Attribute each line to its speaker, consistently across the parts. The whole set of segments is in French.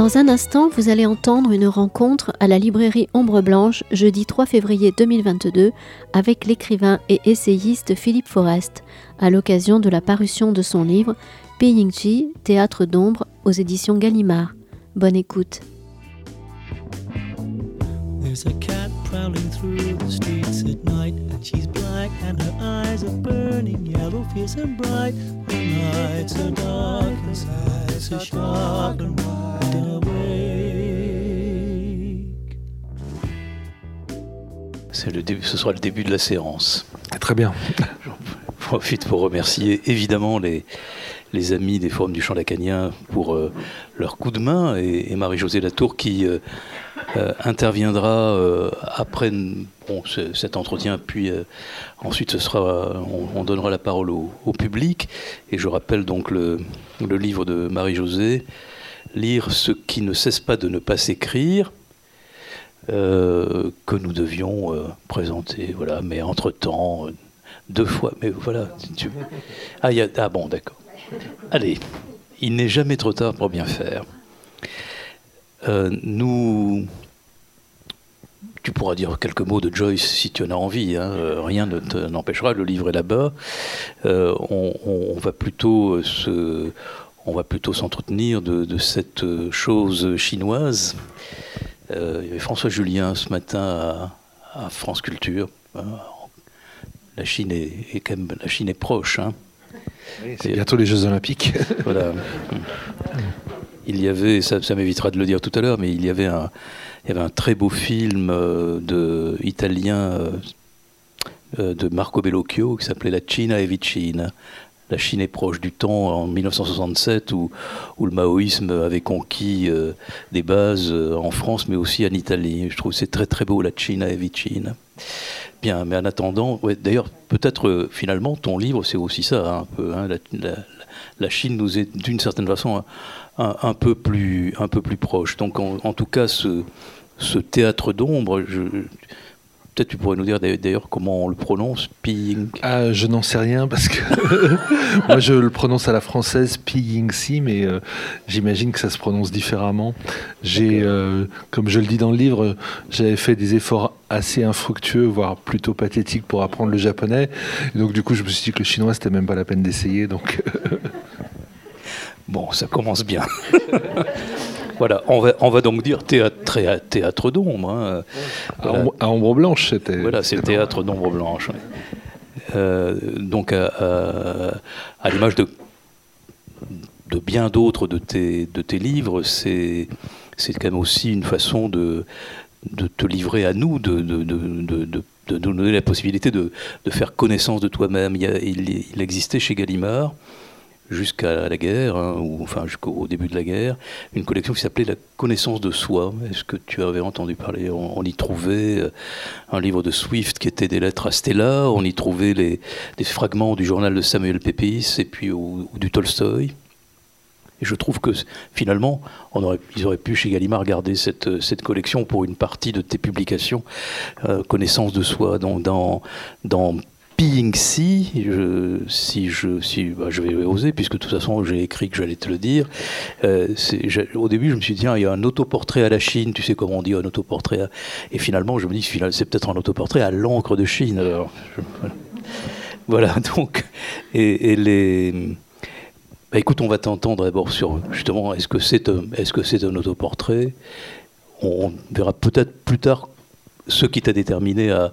Speaker 1: Dans un instant, vous allez entendre une rencontre à la librairie Ombre Blanche jeudi 3 février 2022 avec l'écrivain et essayiste Philippe Forest à l'occasion de la parution de son livre Piyingji, Théâtre d'ombre aux éditions Gallimard. Bonne écoute. Prowling through the streets at night, and she's black, and her eyes are burning yellow, fierce and bright. The nights are dark and sad, so sharp and wide and awake. C'est le début, ce sera le début de la séance.
Speaker 2: Très bien.
Speaker 1: J'en profite pour remercier évidemment les, les amis des forums du champ lacanien pour euh, leur coup de main et, et Marie-Josée Latour qui euh, euh, interviendra euh, après cet entretien, puis euh, ensuite ce sera, on, on, donnera la parole au, public. Et je rappelle donc le, livre de Marie-Josée, Lire ce qui ne cesse pas de ne pas s'écrire. Que nous devions présenter, voilà, mais entre-temps, deux fois, mais voilà, tu... ah, y a... ah bon, d'accord. Allez, il n'est jamais trop tard pour bien faire. Euh, nous, tu pourras dire quelques mots de Joyce si tu en as envie. Hein. Euh, rien ne n'empêchera. Le livre est là-bas. Euh, on, on, va plutôt se, on va plutôt s'entretenir de, de, cette chose chinoise. Il y avait François Julien ce matin à, à France Culture. Hein. La Chine est, est, quand même, la Chine est proche. Hein.
Speaker 2: Oui, c'est bientôt les Jeux Olympiques.
Speaker 1: voilà. il y avait, ça, m'évitera de le dire tout à l'heure, mais il y avait un, il y avait un très beau film euh, de, italien euh, de Marco Bellocchio qui s'appelait La Cina è vicina. La Chine est proche du temps en 1967 où, où le maoïsme avait conquis euh, des bases euh, en France mais aussi en Italie. Je trouve c'est très très beau La Cina è vicina. Bien, mais en attendant, ouais, d'ailleurs, peut-être euh, finalement ton livre c'est aussi ça, hein, un peu. Hein, la, la, la, Chine nous est d'une certaine façon un, un, peu plus, un peu plus proche. Donc en, en tout cas, ce, ce théâtre d'ombre, peut-être tu pourrais nous dire d'ailleurs comment on le prononce, Piying.
Speaker 2: Ah, je n'en sais rien parce que moi je le prononce à la française Piyingsi, mais euh, j'imagine que ça se prononce différemment. J'ai, euh, comme je le dis dans le livre, j'avais fait des efforts assez infructueux, voire plutôt pathétiques pour apprendre le japonais. Et donc du coup, je me suis dit que le chinois c'était même pas la peine d'essayer. Donc
Speaker 1: bon, ça commence bien. Voilà, on va, on va donc dire théâtre, théâtre d'ombre. Hein.
Speaker 2: Voilà. À, ombre blanche, c'était.
Speaker 1: Voilà, c'est théâtre d'ombre blanche. Euh, donc, à, à, à l'image de, de bien d'autres de tes, de tes livres, c'est quand même aussi une façon de, de te livrer à nous, de, de, de, de de nous donner la possibilité de, de faire connaissance de toi-même. Il, il, il, existait chez Gallimard jusqu'à la guerre, hein, ou enfin jusqu'au début de la guerre, une collection qui s'appelait La connaissance de soi. Est-ce que tu avais entendu parler? On, y trouvait euh, un livre de Swift qui était des lettres à Stella, on y trouvait des fragments du journal de Samuel Pepys et puis ou, du Tolstoï. Et je trouve que finalement, ils auraient pu chez Gallimard garder cette, collection pour une partie de tes publications, euh, connaissance de soi, dans, dans Je, si je, si, bah, je vais oser, puisque de toute façon j'ai écrit que j'allais te le dire. Euh, au début, je me suis dit, il y a un autoportrait à la Chine, tu sais comment on dit un autoportrait. Et finalement, je me dis, c'est peut-être un autoportrait à l'encre de Chine. Voilà, donc, et les. Bah, écoute, on va t'entendre d'abord sur justement, est-ce que c'est un, est -ce que c'est un autoportrait? On verra peut-être plus tard ce qui t'a déterminé à,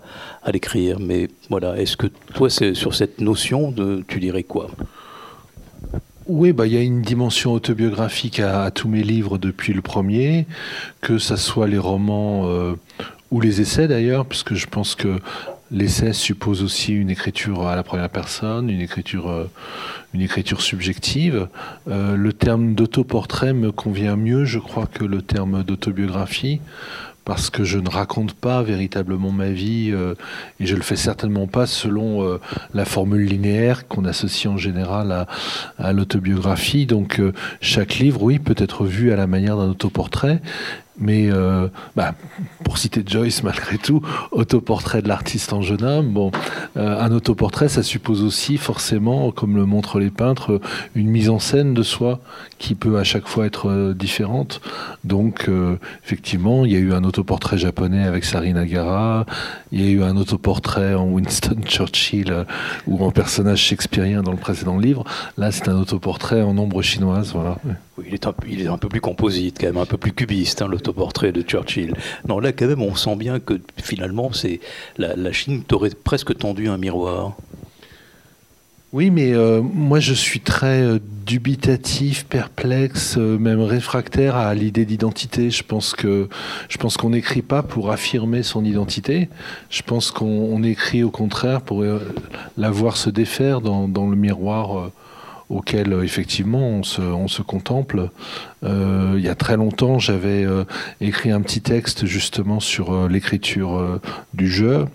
Speaker 1: l'écrire. Mais voilà, est-ce que toi, c'est sur cette notion de, tu dirais quoi?
Speaker 2: Oui, bah, il y a une dimension autobiographique à, à, tous mes livres depuis le premier, que ce soit les romans euh, ou les essais d'ailleurs, puisque je pense que l'essai suppose aussi une écriture à la première personne, une écriture, euh, une écriture subjective. Euh, le terme d'autoportrait me convient mieux, je crois, que le terme d'autobiographie parce que je ne raconte pas véritablement ma vie euh, et je le fais certainement pas selon euh, la formule linéaire qu'on associe en général à, l'autobiographie. Donc euh, chaque livre, oui, peut être vu à la manière d'un autoportrait. Mais euh, bah, pour citer Joyce, malgré tout, autoportrait de l'artiste en jeune homme. Bon, euh, un autoportrait, ça suppose aussi forcément, comme le montrent les peintres, une mise en scène de soi qui peut à chaque fois être euh, différente. Donc, effectivement, il y a eu un autoportrait japonais avec Sari Nagara, il y a eu un autoportrait en Winston Churchill ou en personnage shakespearien dans le précédent livre. Là, c'est un autoportrait en ombre chinoise. Voilà.
Speaker 1: Oui, il est, un, il est un peu plus composite, quand même, un peu plus cubiste, hein, l'autoportrait de Churchill. Non, là, quand même, on sent bien que finalement, c'est la, Chine t'aurait presque tendu un miroir.
Speaker 2: Oui, mais euh, moi je suis très euh, dubitatif, perplexe, euh, même réfractaire à l'idée d'identité. Je pense que je pense qu'on n'écrit pas pour affirmer son identité. Je pense qu'on écrit au contraire pour la voir se défaire dans le miroir auquel euh, effectivement on se, on se contemple. Euh, il y a très longtemps, j'avais euh, écrit un petit texte justement sur l'écriture du jeu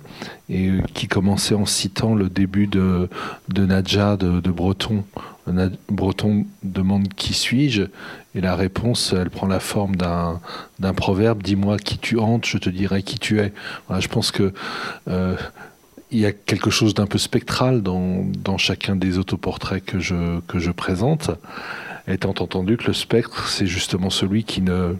Speaker 2: et qui commençait en citant le début de, Nadja de, Breton. Breton demande qui suis-je? Et la réponse, elle prend la forme d'un, proverbe dis-moi qui tu hantes, je te dirai qui tu es. Je pense que il y a quelque chose d'un peu spectral dans, dans, chacun des autoportraits que je, que je présente, étant entendu que le spectre, c'est justement celui qui, ne,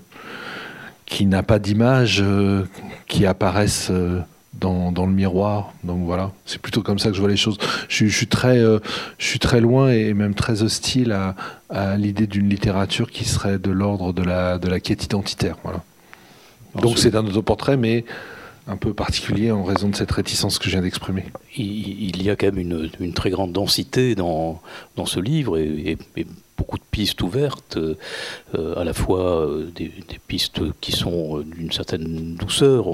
Speaker 2: qui n'a pas d'image euh, qui apparaissent euh, dans, dans, le miroir. Donc voilà, c'est plutôt comme ça que je vois les choses. Je, je suis, très, euh, je suis très loin et même très hostile à, à l'idée d'une littérature qui serait de l'ordre de la, de la quête identitaire. Voilà. Donc c'est un autoportrait, mais un peu particulier en raison de cette réticence que je viens d'exprimer.
Speaker 1: Il, y a quand même une, très grande densité dans, dans ce livre et beaucoup de pistes ouvertes, euh, à la fois euh, des, pistes qui sont euh, d'une certaine douceur,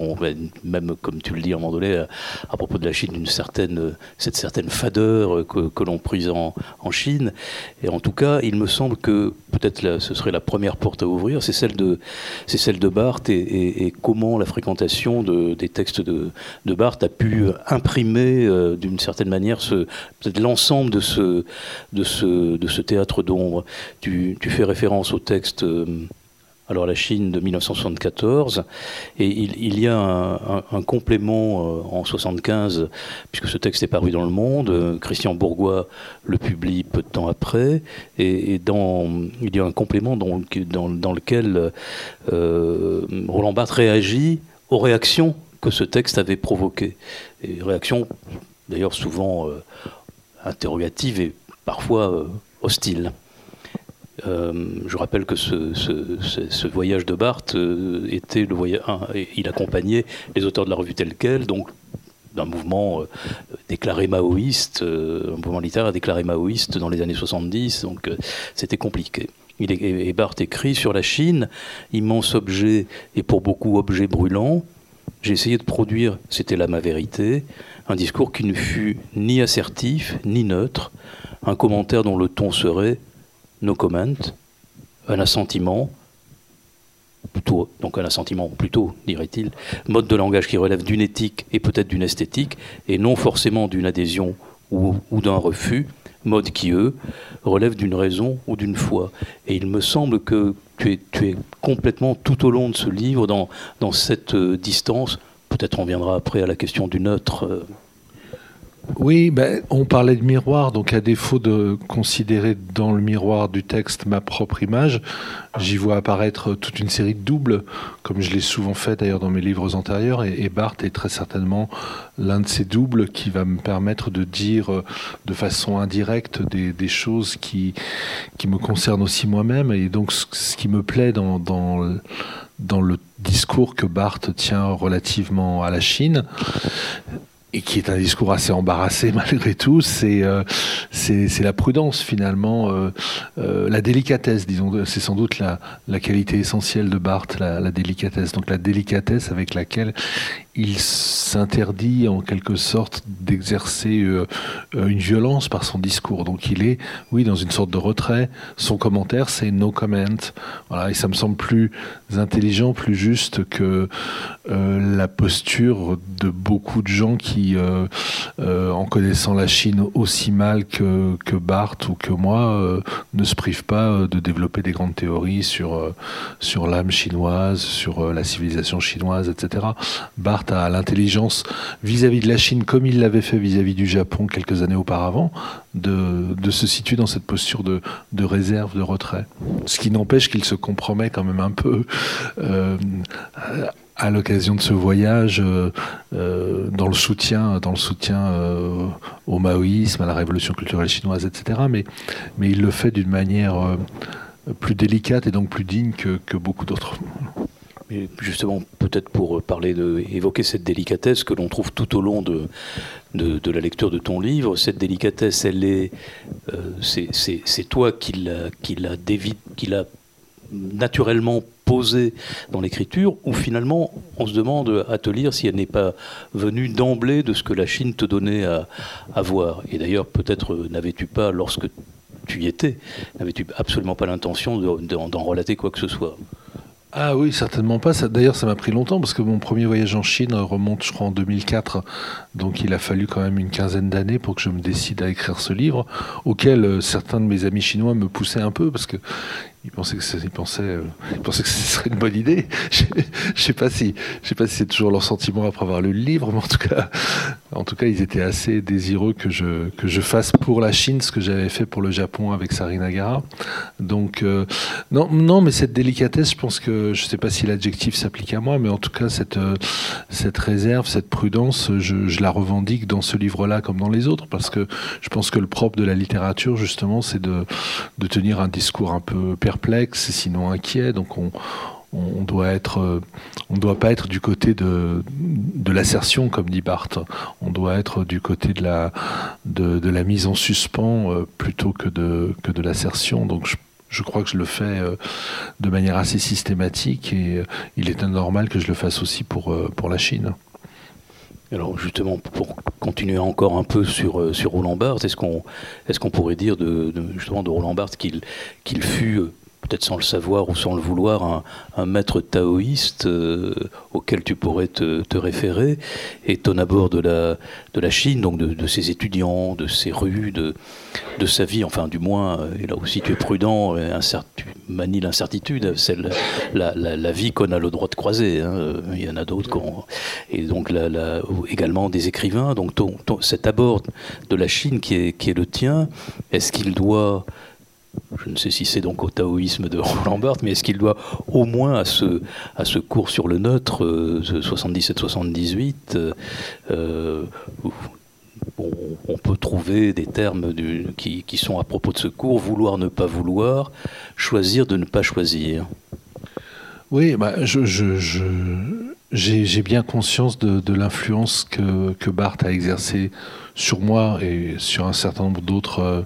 Speaker 1: même comme tu le dis moment donné, à, propos de la Chine, d'une certaine, cette certaine fadeur que, l'on prise en, en, Chine. Et en tout cas, il me semble que peut-être ce serait la première porte à ouvrir, c'est celle de, c'est celle de Barthes et, comment la fréquentation de, des textes de, de Barthes a pu imprimer d'une certaine manière l'ensemble de ce, de ce, de ce théâtre d'ombre tu, fais référence au texte euh, alors la Chine de 1974, et il, y a un, complément euh, en 75, puisque ce texte est paru dans Le Monde, euh, Christian Bourgois le publie peu de temps après, et, dans, il y a un complément dans, lequel Roland Barthes réagit aux réactions que ce texte avait provoquées, et réactions d'ailleurs souvent interrogatives et parfois hostiles. Euh, je rappelle que ce, voyage de Barthes euh, était le voyage, il accompagnait les auteurs de la revue telle quelle, donc d'un mouvement euh, déclaré maoïste, un mouvement littéraire déclaré maoïste dans les années 70, donc c'était compliqué. Il et Barthes écrit sur la Chine, immense objet et pour beaucoup objet brûlant. J'ai essayé de produire, c'était là ma vérité, un discours qui ne fut ni assertif ni neutre, un commentaire dont le ton serait no comment, un assentiment, plutôt, donc un assentiment plutôt, dirait-il, mode de langage qui relève d'une éthique et peut-être d'une esthétique, et non forcément d'une adhésion ou, d'un refus, mode qui, eux, relève d'une raison ou d'une foi. Et il me semble que tu es, complètement tout au long de ce livre dans, dans cette euh, distance. Peut-être on viendra après à la question du neutre.
Speaker 2: Oui, ben, on parlait de miroir, donc à défaut de considérer dans le miroir du texte ma propre image, j'y vois apparaître toute une série de doubles, comme je l'ai souvent fait d'ailleurs dans mes livres antérieurs, et, Barthes est très certainement l'un de ces doubles qui va me permettre de dire de façon indirecte des, choses qui, me concernent aussi moi-même, et donc ce, qui me plaît dans, dans, dans le discours que Barthes tient relativement à la Chine, et qui est un discours assez embarrassé malgré tout, c'est euh, c'est la prudence finalement, euh, euh, la délicatesse, disons, c'est sans doute la, la, qualité essentielle de Barthes, la, la, délicatesse. Donc la délicatesse avec laquelle il s'interdit en quelque sorte d'exercer une violence par son discours. Donc il est, oui, dans une sorte de retrait. Son commentaire, c'est no comment. Voilà, et ça me semble plus intelligent, plus juste que la posture de beaucoup de gens qui qui, en connaissant la Chine aussi mal que, que Barthes ou que moi, ne se prive pas de développer des grandes théories sur, sur l'âme chinoise, sur la civilisation chinoise, etc. Barthes a l'intelligence vis-à-vis de la Chine, comme il l'avait fait vis-à-vis du Japon quelques années auparavant, de, de se situer dans cette posture de, de réserve, de retrait. Ce qui n'empêche qu'il se compromet quand même un peu euh, à l'occasion de ce voyage euh, euh, dans le soutien, dans le soutien au maoïsme, à la révolution culturelle chinoise, etc. Mais, mais il le fait d'une manière plus délicate et donc plus digne que, que beaucoup d'autres.
Speaker 1: Justement, peut-être pour parler de, évoquer cette délicatesse que l'on trouve tout au long de, de, la lecture de ton livre, cette délicatesse, elle est, euh, c'est toi qui l'a, qui l'a qui l'a naturellement posée dans l'écriture, ou finalement on se demande à te lire si elle n'est pas venue d'emblée de ce que la Chine te donnait à, à voir. Et d'ailleurs, peut-être n'avais-tu pas, lorsque tu y étais, n'avais-tu absolument pas l'intention d'en relater quoi que ce soit
Speaker 2: ah oui, certainement pas. D'ailleurs, ça m'a pris longtemps parce que mon premier voyage en Chine remonte, je crois, en 2004. Donc il a fallu quand même une quinzaine d'années pour que je me décide à écrire ce livre, auquel euh, certains de mes amis chinois me poussaient un peu parce que il pensait que il pensait, euh, il pensait que ce serait une bonne idée. Je, je sais pas si, je sais pas si c'est toujours leur sentiment après avoir lu le livre, mais en tout cas, en tout cas, ils étaient assez désireux que je que je fasse pour la Chine ce que j'avais fait pour le Japon avec Sarinagara. Donc euh, non, non, mais cette délicatesse, je pense que je sais pas si l'adjectif s'applique à moi, mais en tout cas cette euh, cette réserve, cette prudence, je, la revendique dans ce livre-là comme dans les autres, parce que je pense que le propre de la littérature, justement, c'est de de tenir un discours un peu perplexe, sinon inquiet. Donc on, on doit être, on ne doit pas être du côté de, de l'assertion, comme dit Barthes. On doit être du côté de la, de, la mise en suspens euh, plutôt que de, que de l'assertion. Donc je, crois que je le fais euh, de manière assez systématique et euh, il est normal que je le fasse aussi pour, pour la Chine.
Speaker 1: Alors justement, pour continuer encore un peu sur, sur Roland Barthes, est-ce qu'on est qu'on pourrait dire de, justement de Roland Barthes qu'il qu'il fut peut-être sans le savoir ou sans le vouloir, un, maître taoïste euh, auquel tu pourrais te, référer. Et ton abord de la, de la Chine, donc de, ses étudiants, de ses rues, de, de sa vie, enfin du moins, euh, et là aussi tu es prudent, tu manies l'incertitude, celle, la, vie qu'on a le droit de croiser. Hein. Il y en a d'autres. Et donc également des écrivains. Donc ton, cet abord de la Chine qui est, qui est le tien, est-ce qu'il doit je ne sais si c'est donc au taoïsme de Roland Barthes, mais est-ce qu'il doit au moins à ce, à ce cours sur le neutre, 77-78, euh, euh, on, peut trouver des termes qui, sont à propos de ce cours, vouloir ne pas vouloir, choisir de ne pas choisir?
Speaker 2: Oui, bah, je, j'ai bien conscience de, l'influence que, que Barthes a exercée sur moi et sur un certain nombre d'autres euh,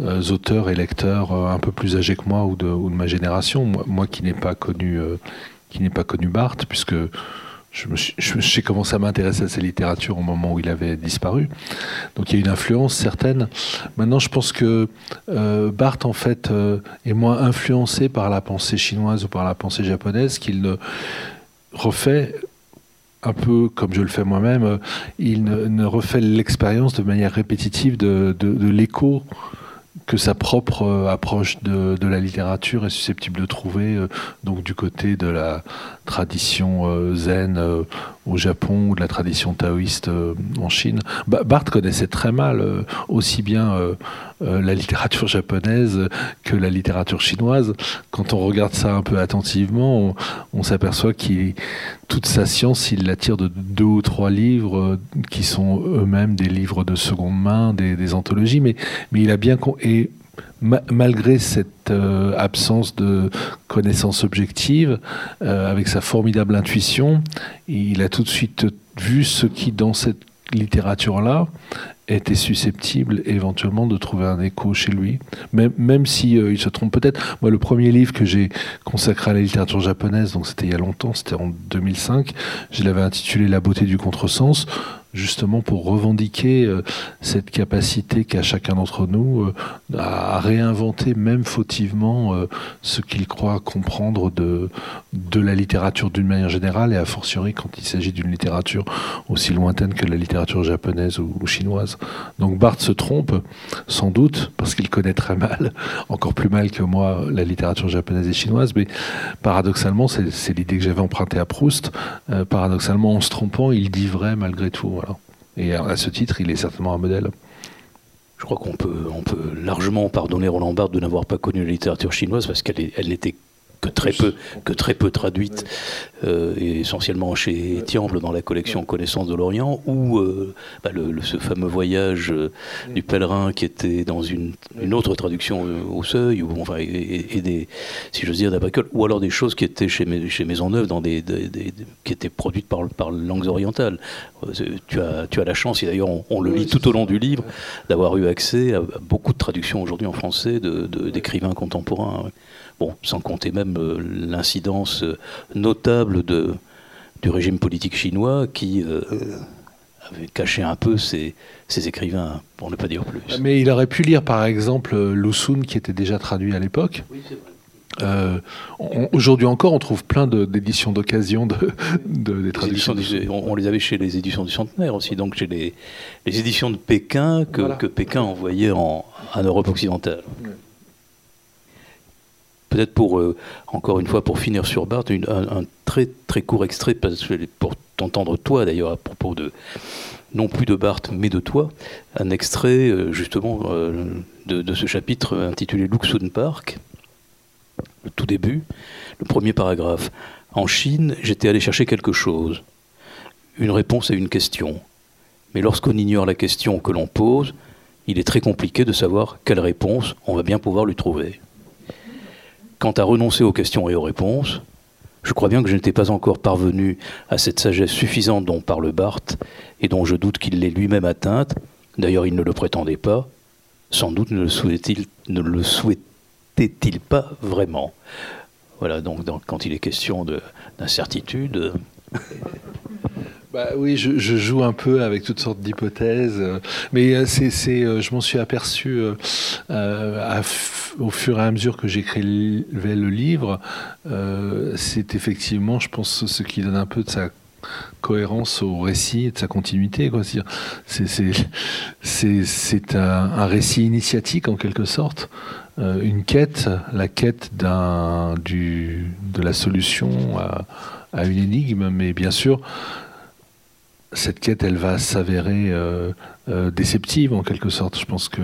Speaker 2: euh, auteurs et lecteurs euh, un peu plus âgés que moi ou de, ma génération. Moi, qui n'ai pas connu qui n'ai pas connu Barthes, puisque j'ai commencé à m'intéresser à sa littérature au moment où il avait disparu. Donc il y a une influence certaine. Maintenant, je pense que Barthes, en fait, est moins influencé par la pensée chinoise ou par la pensée japonaise qu'il ne refait un peu comme je le fais moi-même, euh, il ne, refait l'expérience de manière répétitive de, l'écho que sa propre euh, approche de, la littérature est susceptible de trouver euh, donc du côté de la tradition zen au Japon ou de la tradition taoïste en Chine. Barthes connaissait très mal aussi bien la littérature japonaise que la littérature chinoise. Quand on regarde ça un peu attentivement, on, s'aperçoit qu'il toute sa science, il la tire de deux ou trois livres qui sont eux-mêmes des livres de seconde main, des, des anthologies, mais, mais il a bien et malgré cette euh, absence de connaissance objective, euh, avec sa formidable intuition, il a tout de suite vu ce qui, dans cette littérature-là, était susceptible éventuellement de trouver un écho chez lui, même, même si euh, il se trompe peut-être. Moi, le premier livre que j'ai consacré à la littérature japonaise, donc c'était il y a longtemps, c'était en 2005, je l'avais intitulé La beauté du contresens justement pour revendiquer euh, cette capacité qu'a chacun d'entre nous euh, à réinventer, même fautivement, euh, ce qu'il croit comprendre de, de la littérature d'une manière générale, et a fortiori quand il s'agit d'une littérature aussi lointaine que la littérature japonaise ou, chinoise. Donc Barthes se trompe, sans doute, parce qu'il connaît très mal, encore plus mal que moi, la littérature japonaise et chinoise, mais paradoxalement, c'est l'idée que j'avais empruntée à Proust, paradoxalement, en se trompant, il dit vrai malgré tout. Et à ce titre, il est certainement un modèle.
Speaker 1: Je crois qu'on peut, on peut largement pardonner Roland Barthes de n'avoir pas connu la littérature chinoise parce qu'elle elle que très peu, que très peu traduite, euh, essentiellement chez Tiamble dans la collection Connaissance de l'Orient, ou euh, bah, le, ce fameux voyage euh, du pèlerin qui était dans une, une autre traduction au seuil, ou enfin, et, des, si j'ose dire, d'Abacol, ou alors des choses qui étaient chez, chez Maisonneuve, dans des, qui étaient produites par, par langues orientales. Tu as, tu as la chance, et d'ailleurs on, le lit tout au long du livre, d'avoir eu accès à, beaucoup de traductions aujourd'hui en français d'écrivains de, contemporains. Bon, sans compter même euh, l'incidence euh, notable de, du régime politique chinois qui euh, avait caché un peu ses, écrivains, pour ne pas dire plus.
Speaker 2: Mais il aurait pu lire par exemple Lu Sun, qui était déjà traduit à l'époque. Oui, c'est vrai. Aujourd'hui encore, on trouve plein d'éditions d'occasion de, des traductions.
Speaker 1: on, les avait chez les éditions du Centenaire aussi, donc chez les, éditions de Pékin que, que Pékin envoyait en, en Europe occidentale. Peut-être pour, euh, encore une fois, pour finir sur Barthes, un, très très court extrait, pour t'entendre toi d'ailleurs à propos de, non plus de Barthes, mais de toi, un extrait euh, justement euh, de, ce chapitre intitulé Luxun Park, le tout début, le premier paragraphe. En Chine, j'étais allé chercher quelque chose, une réponse à une question. Mais lorsqu'on ignore la question que l'on pose, il est très compliqué de savoir quelle réponse on va bien pouvoir lui trouver. Quant à renoncer aux questions et aux réponses, je crois bien que je n'étais pas encore parvenu à cette sagesse suffisante dont parle Barthes, et dont je doute qu'il l'ait lui-même atteinte. D'ailleurs, il ne le prétendait pas. Sans doute ne le souhaitait-il, souhaitait pas vraiment. Voilà, donc, donc, quand il est question d'incertitude.
Speaker 2: Bah oui, je, joue un peu avec toutes sortes d'hypothèses, mais euh, c'est, euh, je m'en suis aperçu euh, au fur et à mesure que j'écrivais le livre. c'est effectivement, je pense, ce qui donne un peu de sa cohérence au récit et de sa continuité. C'est, un, récit initiatique en quelque sorte, une quête, la quête de la solution à une énigme, mais bien sûr cette quête, elle va s'avérer euh, euh, déceptive en quelque sorte. Je pense que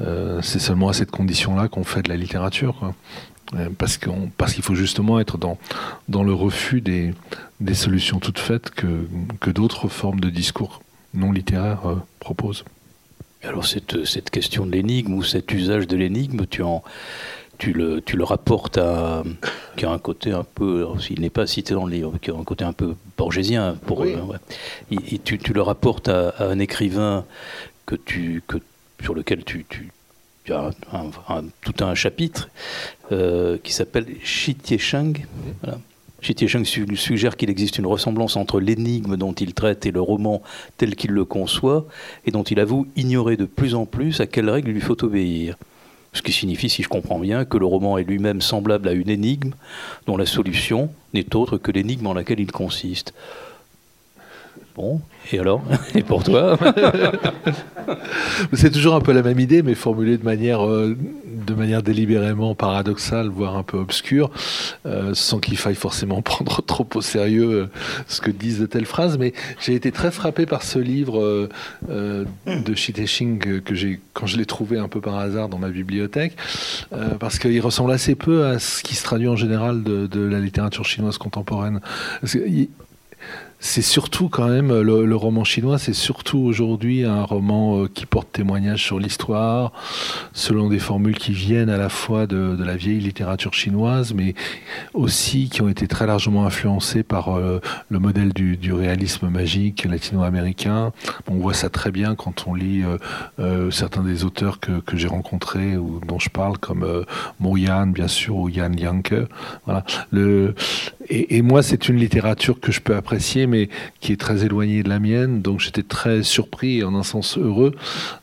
Speaker 2: euh, c'est seulement à cette condition-là qu'on fait de la littérature. Parce qu'il faut justement être dans, le refus des, solutions toutes faites que, que d'autres formes de discours non littéraires proposent.
Speaker 1: Alors cette, cette question de l'énigme ou cet usage de l'énigme, tu en, tu le, tu le rapportes à. qui a un côté un peu. Il n'est pas cité dans le livre, qui a un côté un peu borgésien. Pour, euh, tu, tu, le rapportes à, un écrivain que tu, que, sur lequel tu, tu, as un, tout un chapitre euh, qui s'appelle Shi Tieshang. Voilà. suggère qu'il existe une ressemblance entre l'énigme dont il traite et le roman tel qu'il le conçoit, et dont il avoue ignorer de plus en plus à quelles règles il lui faut obéir. Ce qui signifie, si je comprends bien, que le roman est lui-même semblable à une énigme dont la solution n'est autre que l'énigme en laquelle il consiste. Bon, et alors Et pour toi
Speaker 2: C'est toujours un peu la même idée, mais formulée de manière, euh, de manière délibérément paradoxale, voire un peu obscure, euh, sans qu'il faille forcément prendre trop au sérieux euh, ce que disent de telles phrases. Mais j'ai été très frappé par ce livre de Shiteshing que j'ai, quand je l'ai trouvé un peu par hasard dans ma bibliothèque, parce qu'il ressemble assez peu à ce qui se traduit en général de, la littérature chinoise contemporaine. C'est surtout quand même, le, roman chinois, c'est surtout aujourd'hui un roman euh, qui porte témoignage sur l'histoire, selon des formules qui viennent à la fois de, la vieille littérature chinoise, mais aussi qui ont été très largement influencées par euh, le modèle du, réalisme magique latino-américain. on voit ça très bien quand on lit euh, certains des auteurs que, j'ai rencontrés ou dont je parle, comme Mo Yan, bien sûr, ou Yan Lianke. Voilà. Et, moi, c'est une littérature que je peux apprécier, mais qui est très éloignée de la mienne. Donc j'étais très surpris, en un sens heureux,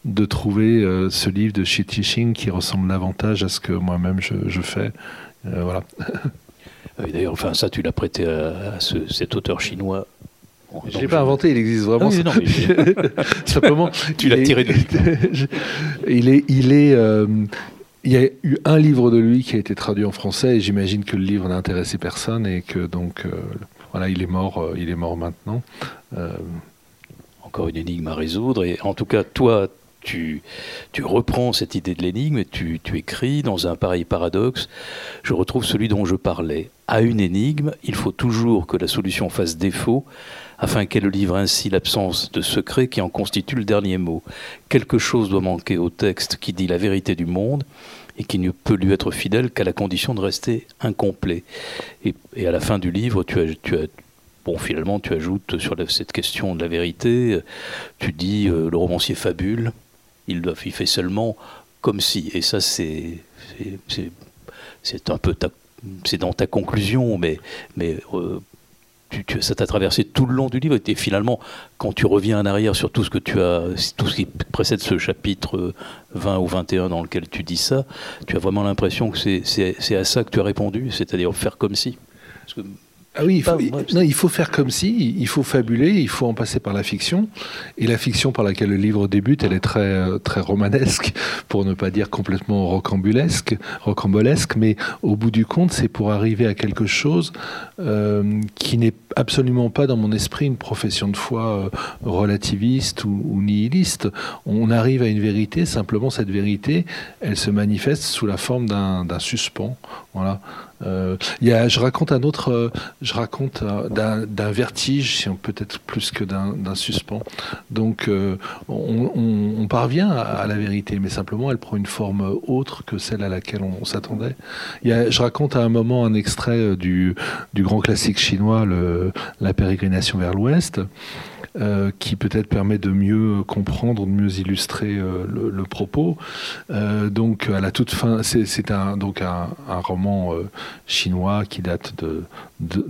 Speaker 2: de trouver euh, ce livre de Shi Tixing qui ressemble davantage à ce que moi-même je, fais. Euh, voilà.
Speaker 1: D'ailleurs, enfin, ça, tu l'as prêté à, cet auteur chinois
Speaker 2: je ne l'ai pas inventé, il existe vraiment.
Speaker 1: Ah non, mais...
Speaker 2: Simplement,
Speaker 1: tu l'as tiré de.
Speaker 2: il est, il est, euh, il y a eu un livre de lui qui a été traduit en français et j'imagine que le livre n'a intéressé personne et que donc euh, voilà, il est mort, euh, il est mort maintenant. Euh,
Speaker 1: Encore une énigme à résoudre et en tout cas toi. Tu, tu reprends cette idée de l'énigme et tu, tu écris dans un pareil paradoxe. Je retrouve celui dont je parlais. À une énigme, il faut toujours que la solution fasse défaut afin qu'elle livre ainsi l'absence de secret qui en constitue le dernier mot. Quelque chose doit manquer au texte qui dit la vérité du monde et qui ne peut lui être fidèle qu'à la condition de rester incomplet. Et, à la fin du livre, Bon, finalement, tu ajoutes sur cette question de la vérité, tu dis euh, le romancier fabule, il, doit, il fait seulement comme si. Et ça, c'est c'est un peu c'est dans ta conclusion, mais, mais euh, ça t'a traversé tout le long du livre. Et finalement, quand tu reviens en arrière sur tout ce que tu as, tout ce qui précède ce chapitre 20 ou 21 dans lequel tu dis ça, tu as vraiment l'impression que c'est à ça que tu as répondu, c'est-à-dire faire comme si?
Speaker 2: Ah oui, il faut, non, il faut faire comme si, il faut fabuler, il faut en passer par la fiction. Et la fiction par laquelle le livre débute, elle est très, euh, très romanesque, pour ne pas dire complètement rocambolesque, rocambolesque mais au bout du compte, c'est pour arriver à quelque chose euh, qui n'est absolument pas dans mon esprit une profession de foi euh, relativiste ou, ou, nihiliste. On arrive à une vérité, simplement cette vérité, elle se manifeste sous la forme d'un suspens. Voilà. Euh, y a, je raconte un autre, je raconte euh, d'un vertige, peut-être plus que d'un suspens. Donc, euh, on, parvient à, la vérité, mais simplement, elle prend une forme autre que celle à laquelle on, s'attendait. Je raconte à un moment un extrait du, du grand classique chinois, La pérégrination vers l'Ouest. Euh, qui peut-être permet de mieux comprendre, de mieux illustrer euh, le, propos. Euh, donc à la toute fin, c'est donc un, roman chinois qui date de, de,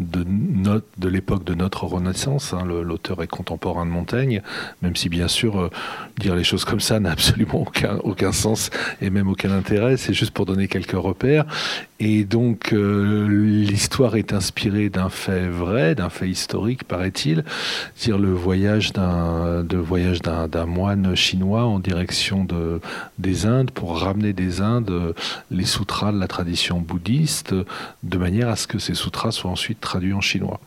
Speaker 2: de, l'époque de notre Renaissance. Hein. L'auteur est contemporain de Montaigne, même si bien sûr dire les choses comme ça n'a absolument aucun, aucun sens et même aucun intérêt. C'est juste pour donner quelques repères. Et donc l'histoire est inspirée d'un fait vrai, d'un fait historique, paraît-il, dire le voyage d'un voyage d'un moine chinois en direction de, des Indes pour ramener des Indes les sutras de la tradition bouddhiste de manière à ce que ces sutras soient ensuite traduits en chinois.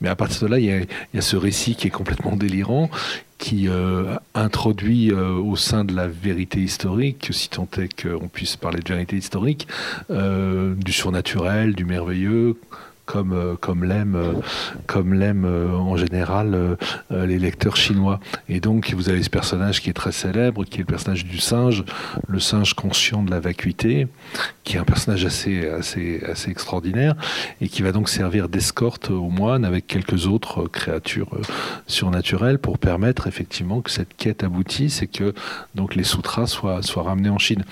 Speaker 2: Mais à partir de là, il y, a, ce récit qui est complètement délirant, qui euh, introduit euh, au sein de la vérité historique, si tant est qu'on puisse parler de vérité historique, euh, du surnaturel, du merveilleux, comme euh, comme l'aiment euh, comme l'aiment euh, en général les lecteurs chinois. Et donc vous avez ce personnage qui est très célèbre, qui est le personnage du singe, le singe conscient de la vacuité, qui est un personnage assez assez assez extraordinaire et qui va donc servir d'escorte aux moines avec quelques autres créatures surnaturelles pour permettre effectivement que cette quête aboutisse et que donc les sutras soient soient ramenés en Chine.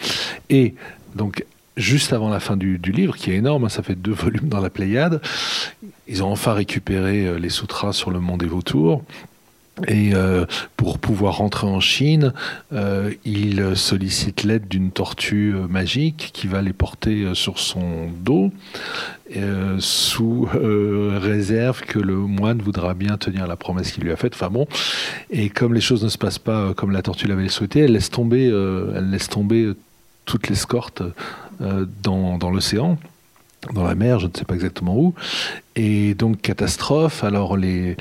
Speaker 2: Et donc juste avant la fin du, livre, qui est énorme, hein, ça fait deux volumes dans la Pléiade. Ils ont enfin récupéré euh, les sutras sur le monde des vautours. Et euh, pour pouvoir rentrer en Chine, euh, il sollicite l'aide d'une tortue magique qui va les porter sur son dos, sous réserve que le moine voudra bien tenir la promesse qu'il lui a faite. Enfin bon, et comme les choses ne se passent pas comme la tortue l'avait souhaité, elle laisse tomber, elle laisse tomber toute l'escorte euh, dans, l'océan dans la mer, je ne sais pas exactement où. Et donc catastrophe, alors le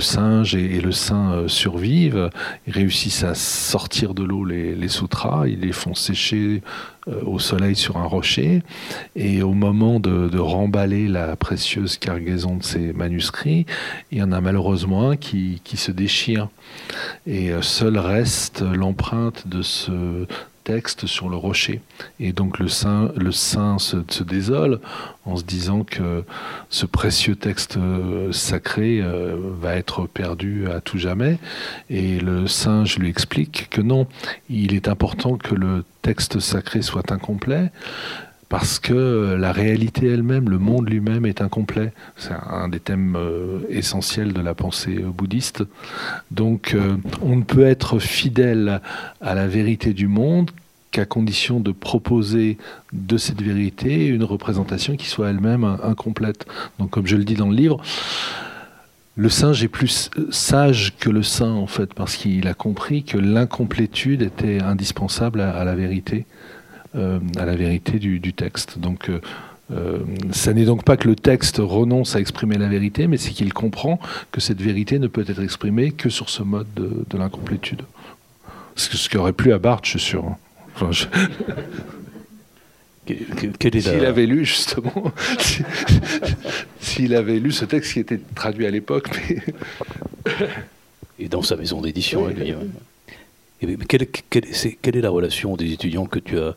Speaker 2: singe et, le saint euh, survivent, ils réussissent à sortir de l'eau les, les, sutras, ils les font sécher euh, au soleil sur un rocher, et au moment de, de, remballer la précieuse cargaison de ces manuscrits, il y en a malheureusement un qui, qui se déchire, et seul reste l'empreinte de ce texte sur le rocher. Et donc le saint, le saint se, désole en se disant que ce précieux texte euh, sacré euh, va être perdu à tout jamais. Et le singe lui explique que non, il est important que le texte sacré soit incomplet parce que la réalité elle-même, le monde lui-même est incomplet. C'est un des thèmes euh, essentiels de la pensée euh, bouddhiste. Donc euh, on ne peut être fidèle à la vérité du monde qu'à condition de proposer de cette vérité une représentation qui soit elle-même incomplète. Donc comme je le dis dans le livre, le singe est plus sage que le saint, en fait, parce qu'il a compris que l'incomplétude était indispensable à, la vérité, euh, à la vérité du, texte. Donc, euh, euh, ça n'est donc pas que le texte renonce à exprimer la vérité, mais c'est qu'il comprend que cette vérité ne peut être exprimée que sur ce mode de, l'incomplétude. Ce, ce qui aurait plu à Barthes, je suis sûr. Enfin, s'il avait lu justement, s'il avait lu ce texte qui était traduit à l'époque,
Speaker 1: et dans sa maison d'édition, quelle, est, la relation des étudiants que tu as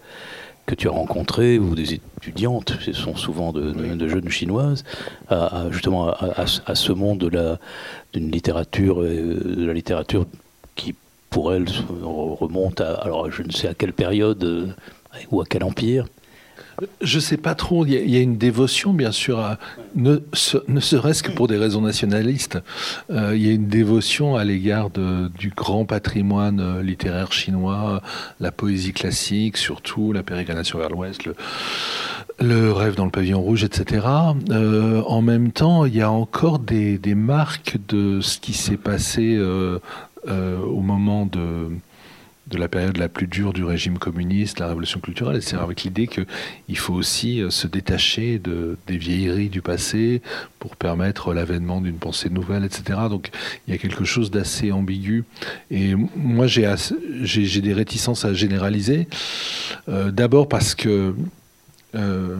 Speaker 1: que tu as rencontrés ou des étudiantes, ce sont souvent de, jeunes chinoises, à, justement à, ce monde de la d'une littérature, de la littérature qui pour elles remonte à alors je ne sais à quelle période euh, ou à quel empire.
Speaker 2: Je sais pas trop. Il y, a, une dévotion, bien sûr, ne, serait-ce que pour des raisons nationalistes. Euh, il y a une dévotion à l'égard du grand patrimoine euh, littéraire chinois, la poésie classique, surtout la pérégrination vers l'Ouest, le, rêve dans le pavillon rouge, etc. Euh, en même temps, il y a encore des, marques de ce qui s'est passé au moment de de la période la plus dure du régime communiste, la révolution culturelle, c'est avec l'idée qu'il faut aussi euh, se détacher de, des vieilleries du passé pour permettre l'avènement d'une pensée nouvelle, etc. Donc il y a quelque chose d'assez ambigu. Et moi, j'ai des réticences à généraliser. Euh, d'abord parce que... Euh,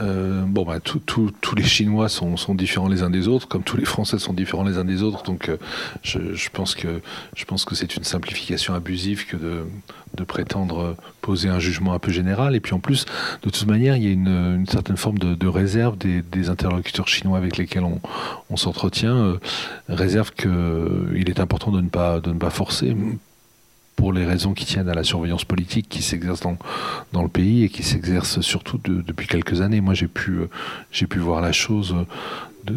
Speaker 2: euh, bon, bah, tous les Chinois sont, différents les uns des autres, comme tous les Français sont différents les uns des autres. Donc, euh, je, pense que que c'est une simplification abusive que de, prétendre poser un jugement un peu général. Et puis, en plus, de toute manière, il y a une, certaine forme de, réserve des, interlocuteurs chinois avec lesquels on, s'entretient, euh, réserve qu'il est important de ne pas de ne pas forcer pour les raisons qui tiennent à la surveillance politique qui s'exerce dans, dans, le pays et qui s'exerce surtout depuis quelques années. Moi, j'ai pu, euh, j'ai pu voir la chose de,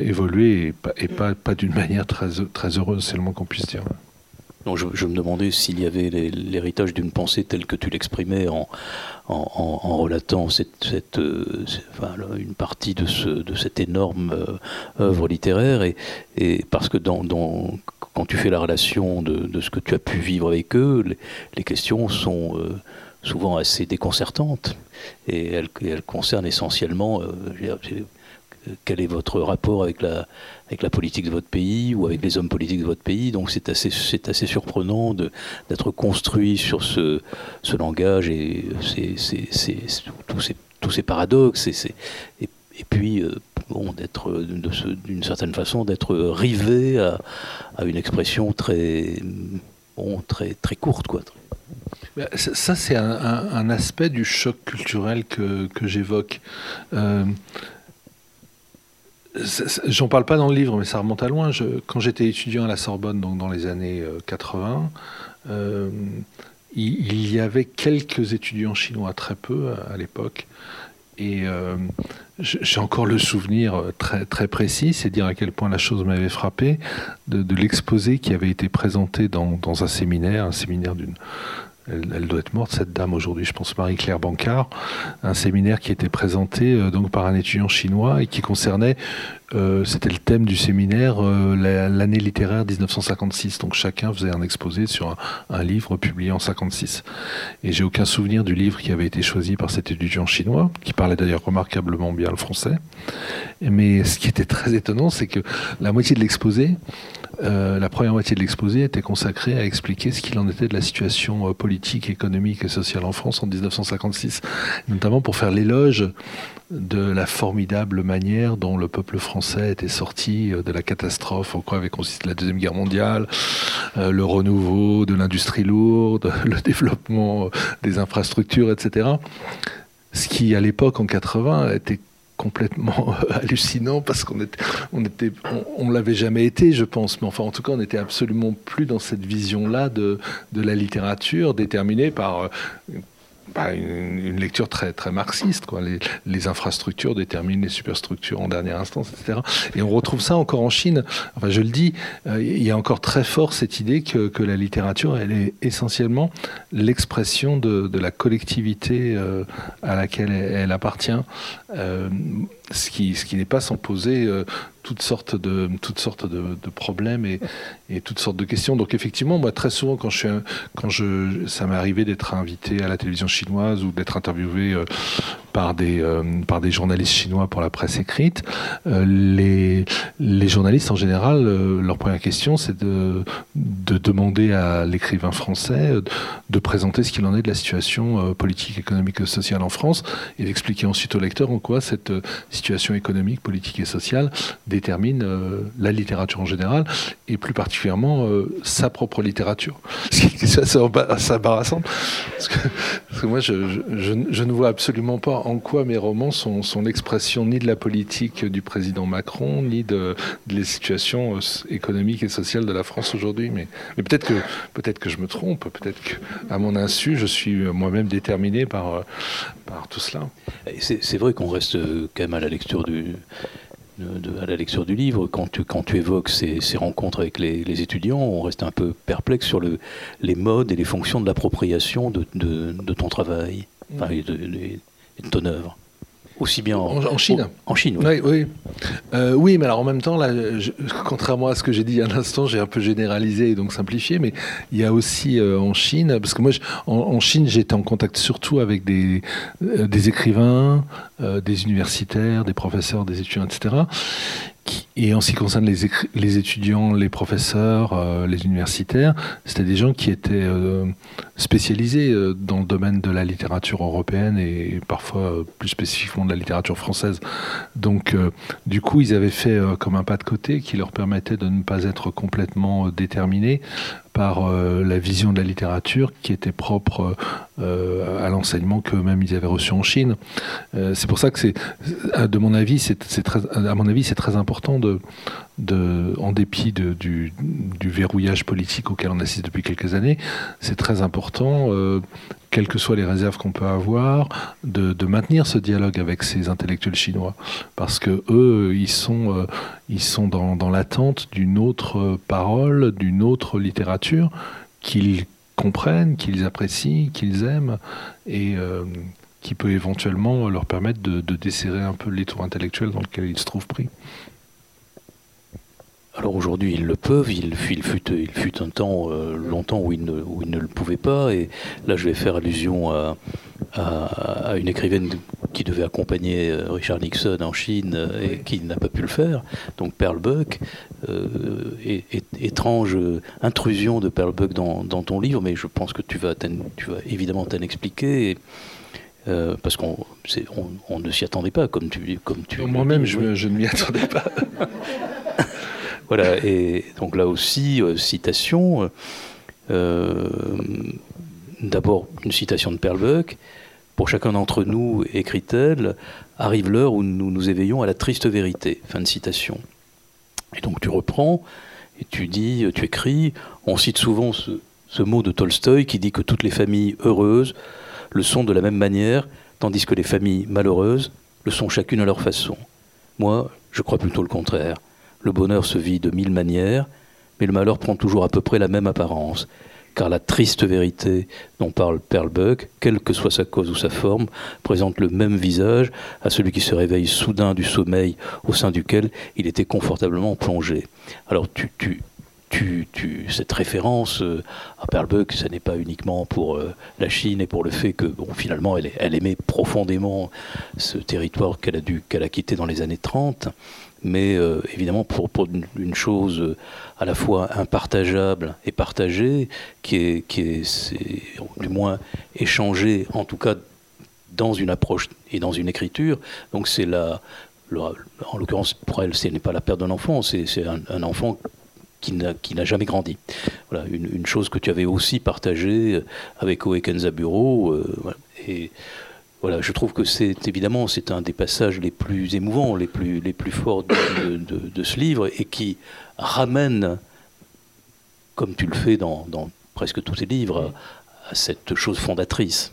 Speaker 2: évoluer et pas, pas, d'une manière très, très heureuse, c'est le moins qu'on puisse dire.
Speaker 1: Donc je, me demandais s'il y avait l'héritage d'une pensée telle que tu l'exprimais en, en, relatant cette, cette, euh, une partie de, ce, de cette énorme euh, œuvre littéraire, et, et parce que dans, quand tu fais la relation de, ce que tu as pu vivre avec eux, les, questions sont euh, souvent assez déconcertantes. Et elles, concernent essentiellement euh, quel est votre rapport avec la, politique de votre pays ou avec les hommes politiques de votre pays. Donc c'est assez, c'est assez surprenant d'être construit sur ce, langage et tous, ces, paradoxes. Et, et, et puis, euh, bon, d'être, d'une certaine façon, d'être rivé à, à, une expression très, très, très courte, quoi.
Speaker 2: Ça, c'est un, aspect du choc culturel que, que j'évoque. Euh, J'en parle pas dans le livre, mais ça remonte à loin. Quand j'étais étudiant à la Sorbonne, donc dans les années 80, euh, euh, il, y avait quelques étudiants chinois, très peu à l'époque, et euh, j'ai encore le souvenir très, très précis, c'est dire à quel point la chose m'avait frappé, de, l'exposé qui avait été présenté dans, dans, un séminaire, un séminaire d'une elle, doit être morte, cette dame aujourd'hui, je pense Marie-Claire Bancard, un séminaire qui était présenté euh, donc par un étudiant chinois et qui concernait, euh, c'était le thème du séminaire, euh, l'année littéraire 1956. Donc chacun faisait un exposé sur un, livre publié en 56. Et j'ai aucun souvenir du livre qui avait été choisi par cet étudiant chinois, qui parlait d'ailleurs remarquablement bien le français. Mais ce qui était très étonnant, c'est que la moitié de l'exposé, euh, la première moitié de l'exposé était consacrée à expliquer ce qu'il en était de la situation politique, économique et sociale en France en 1956, notamment pour faire l'éloge de la formidable manière dont le peuple français était sorti euh, de la catastrophe en quoi avait consisté la Deuxième Guerre mondiale, le renouveau de l'industrie lourde, le développement des infrastructures, etc. Ce qui, à l'époque, en 80, était complètement hallucinant parce qu'on était, on l'avait jamais été, je pense, mais enfin, en tout cas, on n'était absolument plus dans cette vision-là de la littérature déterminée par bah, une, lecture très, très marxiste. Quoi. Les, infrastructures déterminent les superstructures en dernière instance, etc. Et on retrouve ça encore en Chine. Enfin, je le dis, euh, il y a encore très fort cette idée que, que la littérature, elle est essentiellement l'expression de, de, la collectivité euh, à laquelle elle, appartient. Euh, ce qui, ce qui n'est pas sans poser toutes sortes de, toutes sortes de, problèmes et, et, toutes sortes de questions. Donc effectivement, moi très souvent quand je suis, quand je, ça m'est arrivé d'être invité à la télévision chinoise ou d'être interviewé euh, par des, euh, par des journalistes chinois pour la presse écrite, euh, les, les journalistes en général, leur première question c'est de, de demander à l'écrivain français de présenter ce qu'il en est de la situation politique, économique et sociale en France et d'expliquer ensuite au lecteur en quoi cette situation économique, politique et sociale détermine euh, la littérature en général, et plus particulièrement euh, sa propre littérature. C'est assez embarrassant, parce que, parce que moi, je, je, ne vois absolument pas en quoi mes romans sont, sont l'expression ni de la politique du président Macron, ni de, de les situations euh, économiques et sociales de la France aujourd'hui. Mais, mais peut-être que, peut que je me trompe, peut-être qu'à mon insu, je suis moi-même déterminé par, par tout cela.
Speaker 1: C'est vrai qu'on reste quand même à la lecture du à la lecture du livre, quand tu, quand tu évoques ces, rencontres avec les, étudiants, on reste un peu perplexe sur le, les modes et les fonctions de l'appropriation de, de, ton travail et de, de ton œuvre. Aussi bien
Speaker 2: en, Chine.
Speaker 1: En, Chine,
Speaker 2: oui. Oui, euh, oui. mais alors en même temps, là, contrairement à ce que j'ai dit à l'instant, j'ai un peu généralisé et donc simplifié, mais il y a aussi euh, en Chine, parce que moi, en, Chine, j'étais en contact surtout avec des, euh, des écrivains, des universitaires, des professeurs, des étudiants, etc et en ce qui concerne les, étudiants, les professeurs, euh, les universitaires, c'était des gens qui étaient euh, spécialisés euh, dans le domaine de la littérature européenne et parfois plus spécifiquement de la littérature française. Donc, du coup, ils avaient fait comme un pas de côté qui leur permettait de ne pas être complètement déterminés par la vision de la littérature qui était propre à l'enseignement qu'eux-mêmes ils avaient reçu en Chine. c'est pour ça que c'est, de à mon avis, c'est très important de en dépit du, verrouillage politique auquel on assiste depuis quelques années, c'est très important, euh, quelles que soient les réserves qu'on peut avoir, de, maintenir ce dialogue avec ces intellectuels chinois, parce que eux, ils sont, euh, ils sont dans, l'attente d'une autre parole, d'une autre littérature qu'ils comprennent, qu'ils apprécient, qu'ils aiment, et euh, qui peut éventuellement leur permettre de, de desserrer un peu l'étau intellectuel dans lequel ils se trouvent pris.
Speaker 1: Alors aujourd'hui, ils le peuvent. Il, fut, il fut un temps, euh, longtemps, où ils, ne, où ne le pouvaient pas. Et là, je vais faire allusion à, à, une écrivaine qui devait accompagner euh, Richard Nixon en Chine euh, et qui n'a pas pu le faire. Donc Pearl Buck, étrange intrusion de Pearl Buck dans, dans, ton livre, mais je pense que tu vas, tu vas évidemment t'en expliquer. parce qu'on on, ne s'y attendait pas, comme tu, comme tu.
Speaker 2: Moi-même, je, je, ne m'y attendais pas.
Speaker 1: Voilà, et donc là aussi, euh, citation. Euh, d'abord, une citation de Perlbuck. Pour chacun d'entre nous, écrit-elle, arrive l'heure où nous nous éveillons à la triste vérité. Fin de citation. Et donc tu reprends et tu dis, tu écris, on cite souvent ce, ce mot de Tolstoï qui dit que toutes les familles heureuses le sont de la même manière, tandis que les familles malheureuses le sont chacune à leur façon. Moi, je crois plutôt le contraire. Le bonheur se vit de mille manières, mais le malheur prend toujours à peu près la même apparence, car la triste vérité dont parle Perlbuck, quelle que soit sa cause ou sa forme, présente le même visage à celui qui se réveille soudain du sommeil au sein duquel il était confortablement plongé. Alors tu, tu, tu, cette référence euh, à Perlbuck, ce n'est pas uniquement pour euh, la Chine et pour le fait que finalement elle, elle aimait profondément ce territoire qu'elle a, dû, qu'elle a quitté dans les années 30 mais euh, évidemment pour, une, chose euh, à la fois impartageable et partagée, qui est, qui est, du moins échangée, en tout cas dans une approche et dans une écriture. Donc c'est la, en l'occurrence pour elle, ce n'est pas la perte d'un enfant, c'est un, enfant qui n'a jamais grandi. Voilà, une, chose que tu avais aussi partagée avec Oe Kenzaburo. Euh, et voilà, je trouve que c'est évidemment c'est un des passages les plus émouvants, les plus, les plus forts de, ce livre et qui ramène, comme tu le fais dans, presque tous tes livres, à, cette chose fondatrice.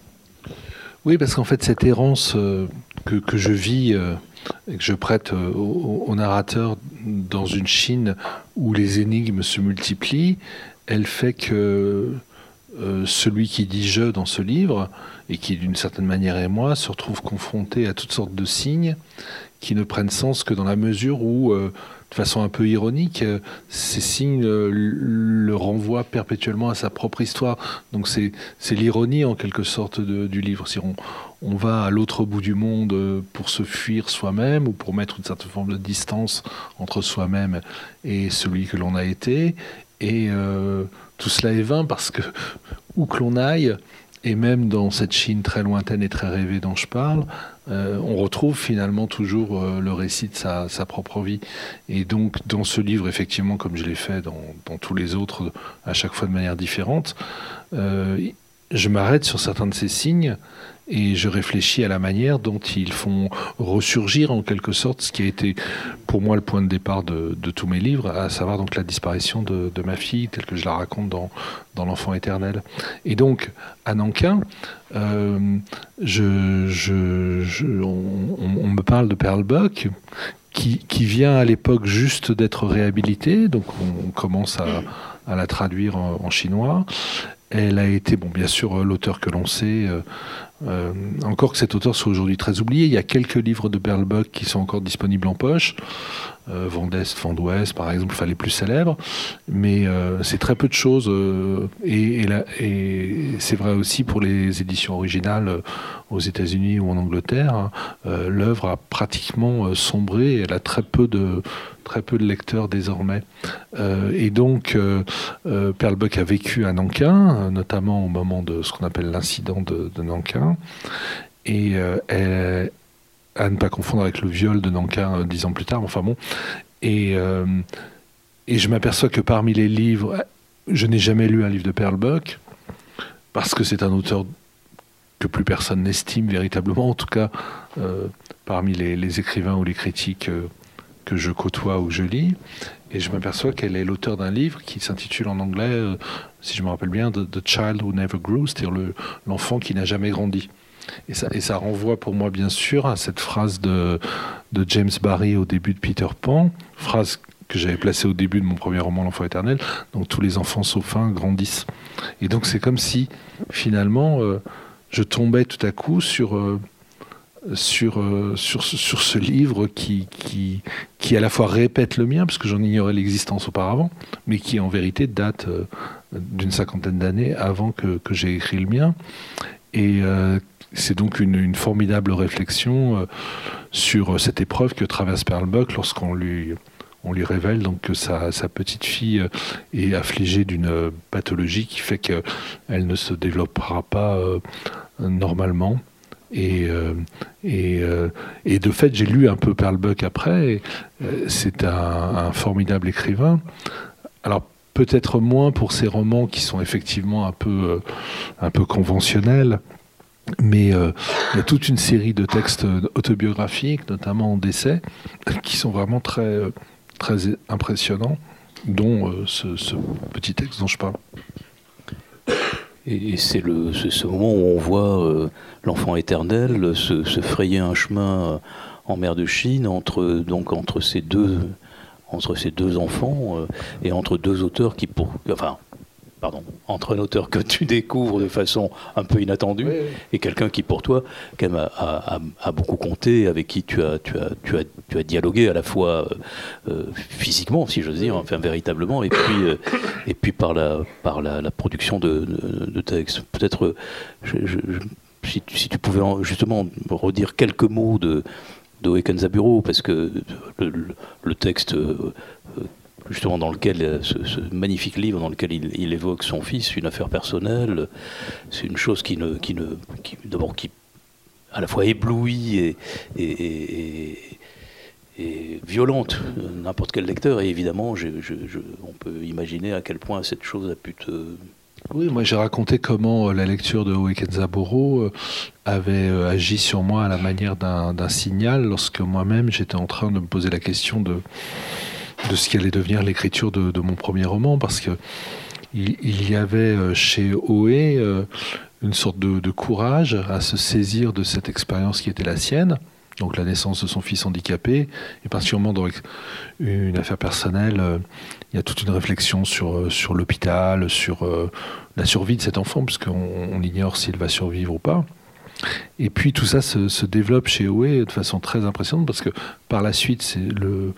Speaker 2: Oui, parce qu'en fait, cette errance euh, que, que, je vis euh, et que je prête euh, au, narrateur dans une Chine où les énigmes se multiplient, elle fait que celui qui dit je dans ce livre, et qui d'une certaine manière est moi, se retrouve confronté à toutes sortes de signes qui ne prennent sens que dans la mesure où de façon un peu ironique, euh, ces signes euh, le renvoient perpétuellement à sa propre histoire. Donc c'est l'ironie en quelque sorte du livre. Si on, on va à l'autre bout du monde euh, pour se fuir soi-même ou pour mettre une certaine forme de distance entre soi-même et celui que l'on a été, et tout cela est vain parce que où que l'on aille, et même dans cette Chine très lointaine et très rêvée dont je parle, euh, on retrouve finalement toujours euh, le récit de sa, propre vie. Et donc dans ce livre, effectivement, comme je l'ai fait dans, tous les autres, à chaque fois de manière différente, euh, je m'arrête sur certains de ces signes et je réfléchis à la manière dont ils font ressurgir en quelque sorte ce qui a été pour moi le point de départ de, tous mes livres, à savoir donc la disparition de, ma fille telle que je la raconte dans, L'enfant éternel. Et donc à Nankin, euh, on, me parle de Pearl Buck qui, vient à l'époque juste d'être réhabilitée, donc on, commence à, la traduire en, en chinois. Elle a été, bon, bien sûr, l'auteur que l'on sait, euh, encore que cet auteur soit aujourd'hui très oublié, il y a quelques livres de Buck qui sont encore disponibles en poche. Euh, Vent d'Ouest, par exemple, les plus célèbres. Mais euh, c'est très peu de choses. et, et, c'est vrai aussi pour les éditions originales aux États-Unis ou en Angleterre. Hein. L'œuvre a pratiquement sombré. Elle a très peu de très peu de lecteurs désormais. et donc, Perle Buck a vécu à Nankin, notamment au moment de ce qu'on appelle l'incident de, de Nankin. Et euh, à ne pas confondre avec le viol de Nankin euh, dix ans plus tard, enfin bon. Et, euh, et je m'aperçois que parmi les livres, je n'ai jamais lu un livre de Pearl Buck, parce que c'est un auteur que plus personne n'estime véritablement, en tout cas parmi les, écrivains ou les critiques que je côtoie ou que je lis. Et je m'aperçois qu'elle est l'auteur d'un livre qui s'intitule en anglais, si je me rappelle bien, The, Child Who Never Grew, c'est-à-dire l'enfant qui n'a jamais grandi. Et ça, renvoie pour moi bien sûr à cette phrase de, James Barry au début de Peter Pan, phrase que j'avais placée au début de mon premier roman L'enfant éternel, donc tous les enfants sauf un grandissent. Et donc c'est comme si finalement euh, je tombais tout à coup sur... Euh, euh, sur, sur, ce livre qui, qui, qui à la fois répète le mien, parce que j'en ignorais l'existence auparavant, mais qui en vérité date d'une cinquantaine d'années avant que, que j'ai écrit le mien. Et c'est donc une, formidable réflexion euh, sur cette épreuve que traverse Perlbuck lorsqu'on lui, on lui révèle donc que sa, petite fille euh, est affligée d'une pathologie qui fait qu'elle ne se développera pas euh, normalement. Et, de fait, j'ai lu un peu Perlbuck après. C'est un, formidable écrivain. Alors, peut-être moins pour ses romans qui sont effectivement un peu, un peu conventionnels, mais euh, il y a toute une série de textes autobiographiques, notamment en décès, qui sont vraiment très, euh, très impressionnants, dont euh, ce, petit texte dont je parle.
Speaker 1: Et c'est ce moment où on voit l'enfant éternel se, frayer un chemin en mer de Chine entre, donc, entre, ces deux, entre ces deux enfants et entre deux auteurs qui, pour, enfin, pardon, entre un auteur que tu découvres de façon un peu inattendue et quelqu'un qui pour toi quand même a, beaucoup compté, avec qui tu as, tu as, tu as, tu as dialogué à la fois euh, euh, physiquement, si j'ose dire, enfin véritablement, et puis, euh, et puis par la, par la, production de, de, textes. Peut-être si, tu pouvais justement redire quelques mots de, de Bureau, parce que le, texte justement dans lequel euh, ce, magnifique livre dans lequel il, évoque son fils, une affaire personnelle, c'est une chose qui ne, qui ne, d'abord qui à la fois éblouit et, violente n'importe quel lecteur. Et évidemment, on peut imaginer à quel point cette chose a pu te
Speaker 2: oui, moi j'ai raconté comment euh, la lecture de Oekenzaburo euh, avait agi sur moi à la manière d'un signal lorsque moi-même j'étais en train de me poser la question de, de ce qui allait devenir l'écriture de, mon premier roman, parce que il, y avait chez Oé une sorte de, courage à se saisir de cette expérience qui était la sienne, donc la naissance de son fils handicapé, et particulièrement dans une affaire personnelle, il y a toute une réflexion sur, sur l'hôpital, sur la survie de cet enfant, puisqu'on on ignore s'il va survivre ou pas. Et puis tout ça se, développe chez Oé de façon très impressionnante parce que par la suite, c'est le,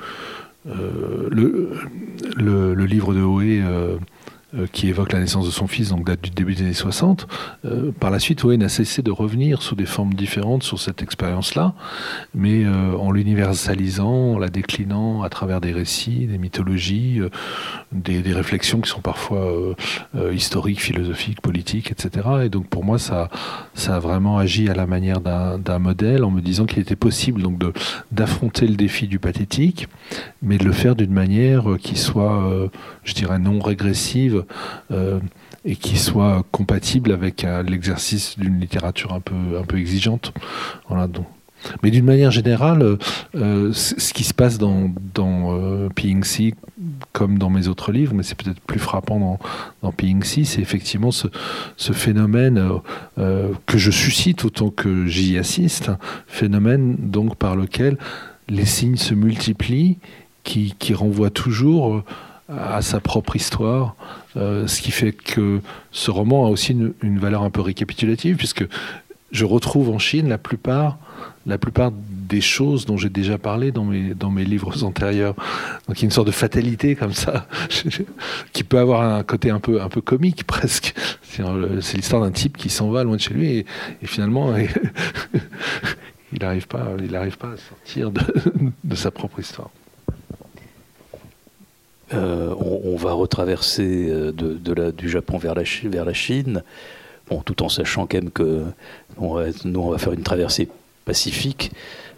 Speaker 2: euh, le, le, livre de Oé euh, euh, qui évoque la naissance de son fils, donc date du début des années 60. Euh, par la suite, Owen a cessé de revenir sous des formes différentes sur cette expérience-là, mais euh, en l'universalisant, en la déclinant à travers des récits, des mythologies, des, réflexions qui sont parfois historiques, philosophiques, politiques, etc. Et donc pour moi, ça, a vraiment agi à la manière d'un modèle en me disant qu'il était possible donc d'affronter le défi du pathétique, mais de le faire d'une manière qui soit, je dirais, non régressive euh, et qui soit compatible avec euh, l'exercice d'une littérature un peu, un peu exigeante. Voilà, donc. Mais d'une manière générale, euh, ce qui se passe dans, dans P.I.N.C., comme dans mes autres livres, mais c'est peut-être plus frappant dans, dans P.I.N.C., c'est effectivement ce, phénomène que je suscite autant que j'y assiste, phénomène donc par lequel les signes se multiplient, qui, qui renvoient toujours à sa propre histoire, euh, ce qui fait que ce roman a aussi une, valeur un peu récapitulative, puisque je retrouve en Chine la plupart, la plupart des choses dont j'ai déjà parlé dans mes, dans mes livres antérieurs. Donc il y a une sorte de fatalité comme ça, qui peut avoir un côté un peu, un peu comique presque. C'est l'histoire d'un type qui s'en va loin de chez lui et, finalement il n'arrive pas, il pas à sortir de sa propre histoire.
Speaker 1: Euh, on, va retraverser euh, de, la, du Japon vers la, vers la Chine, bon, tout en sachant quand même que va, nous, on va faire une traversée pacifique.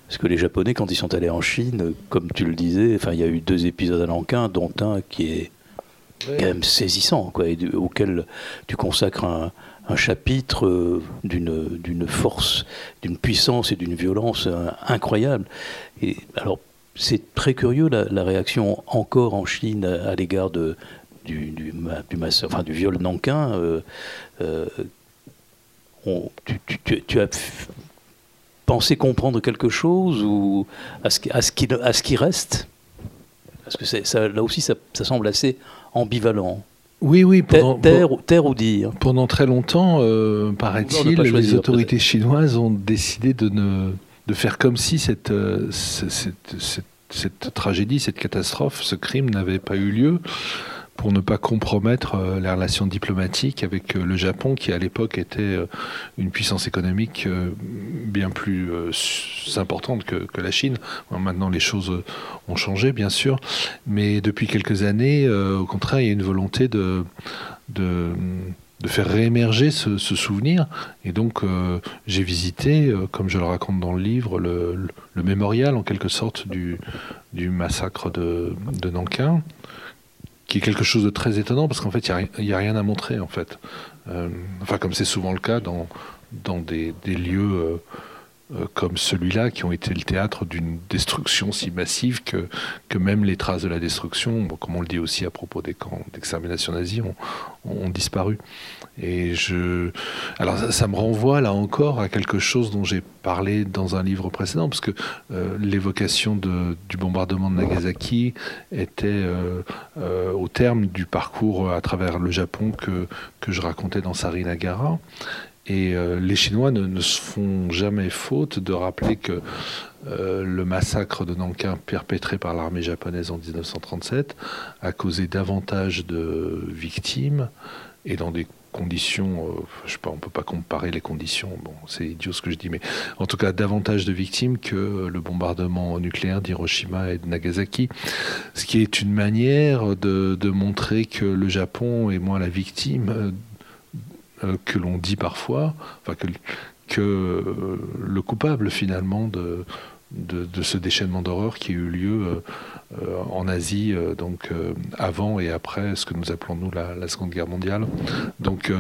Speaker 1: Parce que les Japonais, quand ils sont allés en Chine, comme tu le disais, enfin, il y a eu deux épisodes à Nankin, dont un qui est quand même saisissant, quoi, auquel tu consacres un, chapitre euh, d'une force, d'une puissance et d'une violence incroyable. Et alors, c'est très curieux la, réaction encore en Chine à, l'égard de, du, du, enfin, du viol Nankin. Euh, euh, tu, as pensé comprendre quelque chose ou à ce, à ce, qui, à ce qui reste? Parce que ça, là aussi, ça, semble assez ambivalent.
Speaker 2: Oui, oui.
Speaker 1: Pendant, terre, ou dire?
Speaker 2: Pendant très longtemps, euh, paraît-il, les autorités chinoises ont décidé de ne de faire comme si cette, euh, cette, tragédie, cette catastrophe, ce crime n'avait pas eu lieu pour ne pas compromettre euh, les relations diplomatiques avec euh, le Japon, qui à l'époque était une puissance économique bien plus importante que, la Chine. Maintenant, les choses ont changé, bien sûr, mais depuis quelques années, au contraire, il y a une volonté de de faire réémerger ce, souvenir. Et donc, euh, j'ai visité, euh, comme je le raconte dans le livre, le, mémorial, en quelque sorte, du, massacre de, de, Nankin, qui est quelque chose de très étonnant, parce qu'en fait, il n'y a, rien à montrer, en fait. Euh, enfin, comme c'est souvent le cas dans, dans des, lieux comme celui-là, qui ont été le théâtre d'une destruction si massive que, que même les traces de la destruction, comme on le dit aussi à propos des camps d'extermination nazie, ont, disparu. Et je, alors ça, me renvoie là encore à quelque chose dont j'ai parlé dans un livre précédent, parce que euh, l'évocation du bombardement de Nagasaki était euh, au terme du parcours à travers le Japon que, que je racontais dans Sarinagara. Et euh, les Chinois ne, se font jamais faute de rappeler que euh, le massacre de Nankin perpétré par l'armée japonaise en 1937 a causé davantage de victimes et dans des conditions, euh, je sais pas, on peut pas comparer les conditions, bon, c'est idiot ce que je dis, mais en tout cas davantage de victimes que le bombardement nucléaire d'Hiroshima et de Nagasaki, ce qui est une manière de, montrer que le Japon est moins la victime euh, que l'on dit parfois, enfin que, euh, le coupable finalement de, ce déchaînement d'horreur qui a eu lieu euh, en Asie, donc avant et après ce que nous appelons nous la, Seconde Guerre mondiale. Donc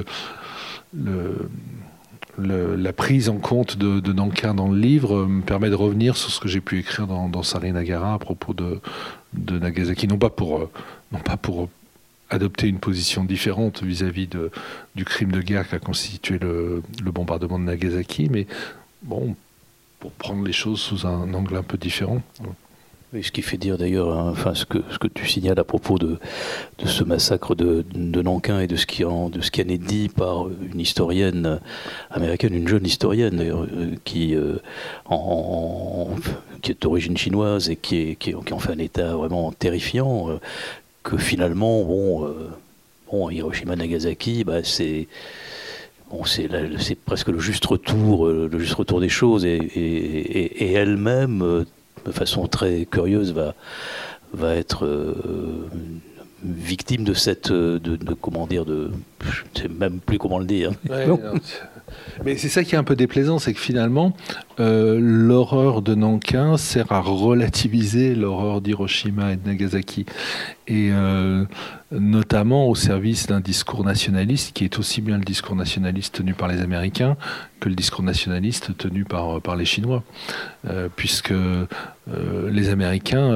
Speaker 2: la prise en compte de, Nankin dans le livre me permet de revenir sur ce que j'ai pu écrire dans, dans Sarinagara à propos de, de Nagasaki, non pas pour, non pas pour adopté une position différente vis-à-vis du crime de guerre qu'a constitué le, bombardement de Nagasaki, mais bon, pour prendre les choses sous un angle un peu différent.
Speaker 1: ce qui fait dire d'ailleurs, hein, enfin, ce que, ce que tu signales à propos de, de ce massacre de, de, Nankin et de ce, qui en, de ce qui en est dit par une historienne américaine, une jeune historienne d'ailleurs, euh, qui, euh, en, qui est d'origine chinoise et qui, est, qui, qui, en fait un état vraiment terrifiant, euh, que finalement, bon, bon Hiroshima, Nagasaki, bah, c'est Bon, c'est presque le juste retour, euh, le juste retour des choses, et, et, et elle-même, euh, de façon très curieuse, va, va être euh, victime de cette, de, de, comment dire, de, je sais même plus comment le dire. Ouais,
Speaker 2: mais c'est ça qui est un peu déplaisant, c'est que finalement, euh, l'horreur de Nankin sert à relativiser l'horreur d'Hiroshima et de Nagasaki. Et euh, notamment au service d'un discours nationaliste qui est aussi bien le discours nationaliste tenu par les Américains que le discours nationaliste tenu par, par les Chinois. Euh, puisque les Américains,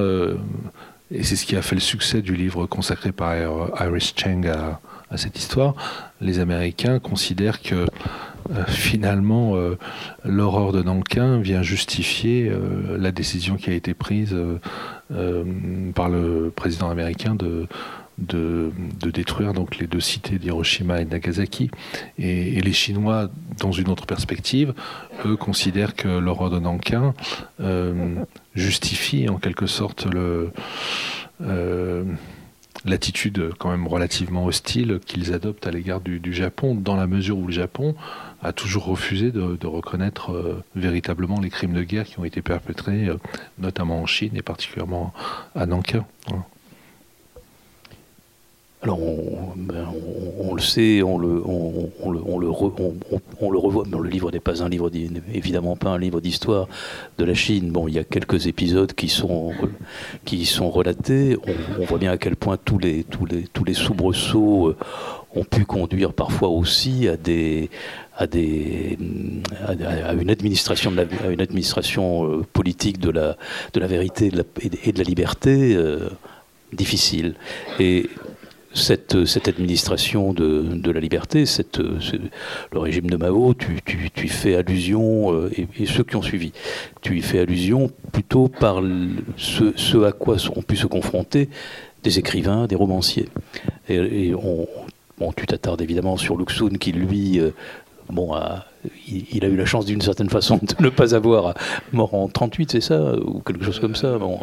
Speaker 2: et c'est ce qui a fait le succès du livre consacré par Iris Cheng à, cette histoire, les Américains considèrent que euh, finalement, euh, l'horreur de Nankin vient justifier euh, la décision qui a été prise par le président américain de, de, détruire donc les deux cités d'Hiroshima et Nagasaki. Et, les Chinois, dans une autre perspective, eux considèrent que l'horreur de Nankin justifie en quelque sorte l'attitude quand même relativement hostile qu'ils adoptent à l'égard du, Japon, dans la mesure où le Japon a toujours refusé de, reconnaître euh, véritablement les crimes de guerre qui ont été perpétrés, euh, notamment en Chine et particulièrement à Nankin.
Speaker 1: Alors, ben, on, le sait, on le, on, le, le revoit. mais le livre n'est pas un livre, évidemment pas un livre d'histoire de la Chine. Bon, il y a quelques épisodes qui sont, qui sont relatés. On, voit bien à quel point tous les, tous les, tous les soubresauts euh, ont pu conduire parfois aussi à des, à, une administration, euh, politique de la, vérité et de la, liberté euh, difficile. Et cette, administration de, la liberté, cette, le régime de Mao, tu, tu fais allusion, euh, et, ceux qui ont suivi, tu y fais allusion plutôt par ce, à quoi ont pu se confronter des écrivains, des romanciers. Et, tu t'attardes évidemment sur Luxun qui, lui, euh, bon, il, a eu la chance d'une certaine façon de ne pas avoir mort en 38, c'est ça Ou quelque chose comme ça bon,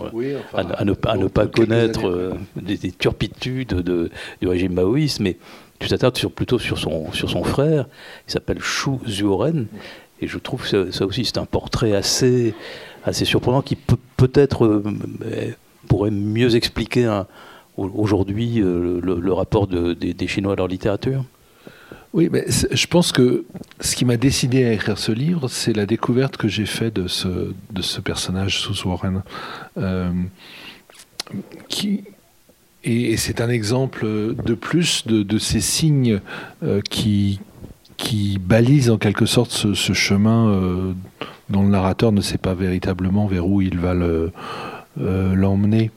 Speaker 1: à, ne, pas connaître des, turpitudes de, du régime maoïste, mais tu t'attardes sur, plutôt sur son, sur son frère, il s'appelle Shu Zuoren, et je trouve que ça, aussi c'est un portrait assez, assez surprenant qui peut peut-être euh, pourrait mieux expliquer aujourd'hui euh, le, rapport des Chinois à leur littérature.
Speaker 2: Oui, mais je pense que ce qui m'a décidé à écrire ce livre, c'est la découverte que j'ai faite de ce, de ce personnage, sous Warren. Euh, qui, et, c'est un exemple de plus de, ces signes euh, qui, qui balisent en quelque sorte ce, chemin euh, dont le narrateur ne sait pas véritablement vers où il va l'emmener.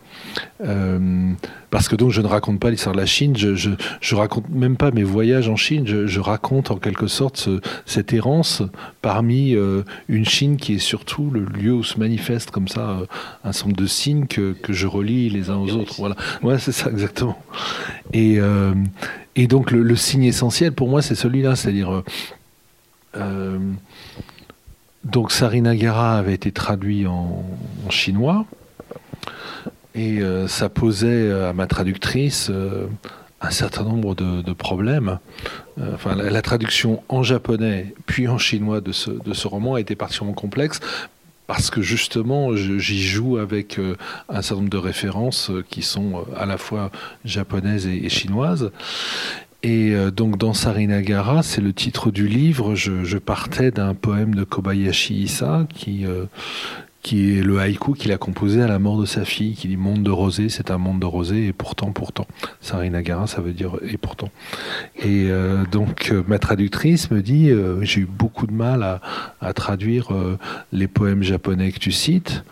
Speaker 2: Euh, parce que donc je ne raconte pas l'histoire de la Chine, je, je, raconte même pas mes voyages en Chine, je, raconte en quelque sorte cette errance parmi euh, une Chine qui est surtout le lieu où se manifeste comme ça euh, un nombre de signes que, que, je relie les uns aux autres. Voilà, ouais, c'est ça exactement. Et, et donc le, signe essentiel pour moi c'est celui-là, c'est-à-dire donc Sarinagara avait été traduit en chinois. Et euh, ça posait euh, à ma traductrice euh, un certain nombre de, problèmes. enfin, la, traduction en japonais puis en chinois de ce, de ce roman a été particulièrement complexe parce que justement, j'y joue avec un certain nombre de références qui sont à la fois japonaises et, chinoises. Et donc dans Sarinagara, c'est le titre du livre, je partais d'un poème de Kobayashi Issa qui, qui est le haïku qu'il a composé à la mort de sa fille, qui dit monde de rosée, c'est un monde de rosée, et pourtant, pourtant. Sarinagara, ça veut dire et pourtant. Et euh, donc, euh, ma traductrice me dit euh, j'ai eu beaucoup de mal à, traduire les poèmes japonais que tu cites.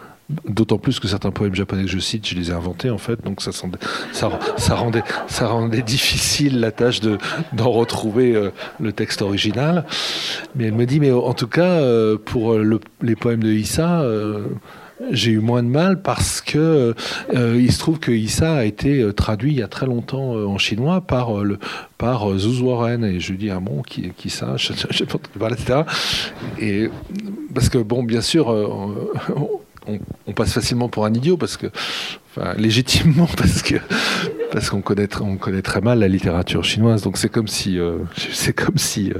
Speaker 2: D'autant plus que certains poèmes japonais que je cite, je les ai inventés en fait, donc ça, rendait, difficile la tâche de, d'en retrouver euh, le texte original. Mais elle me dit, mais en tout cas, euh, pour les poèmes de Issa, euh, j'ai eu moins de mal parce que il se trouve que Issa a été traduit il y a très longtemps en chinois par le par Zuz Warren et je lui dis ah bon qui qui ça? Je, et parce que bon bien sûr on, passe facilement pour un idiot parce que, légitimement parce que parce qu'on connaît, on connaît très mal la littérature chinoise. Donc c'est comme si, euh, c'est comme si euh,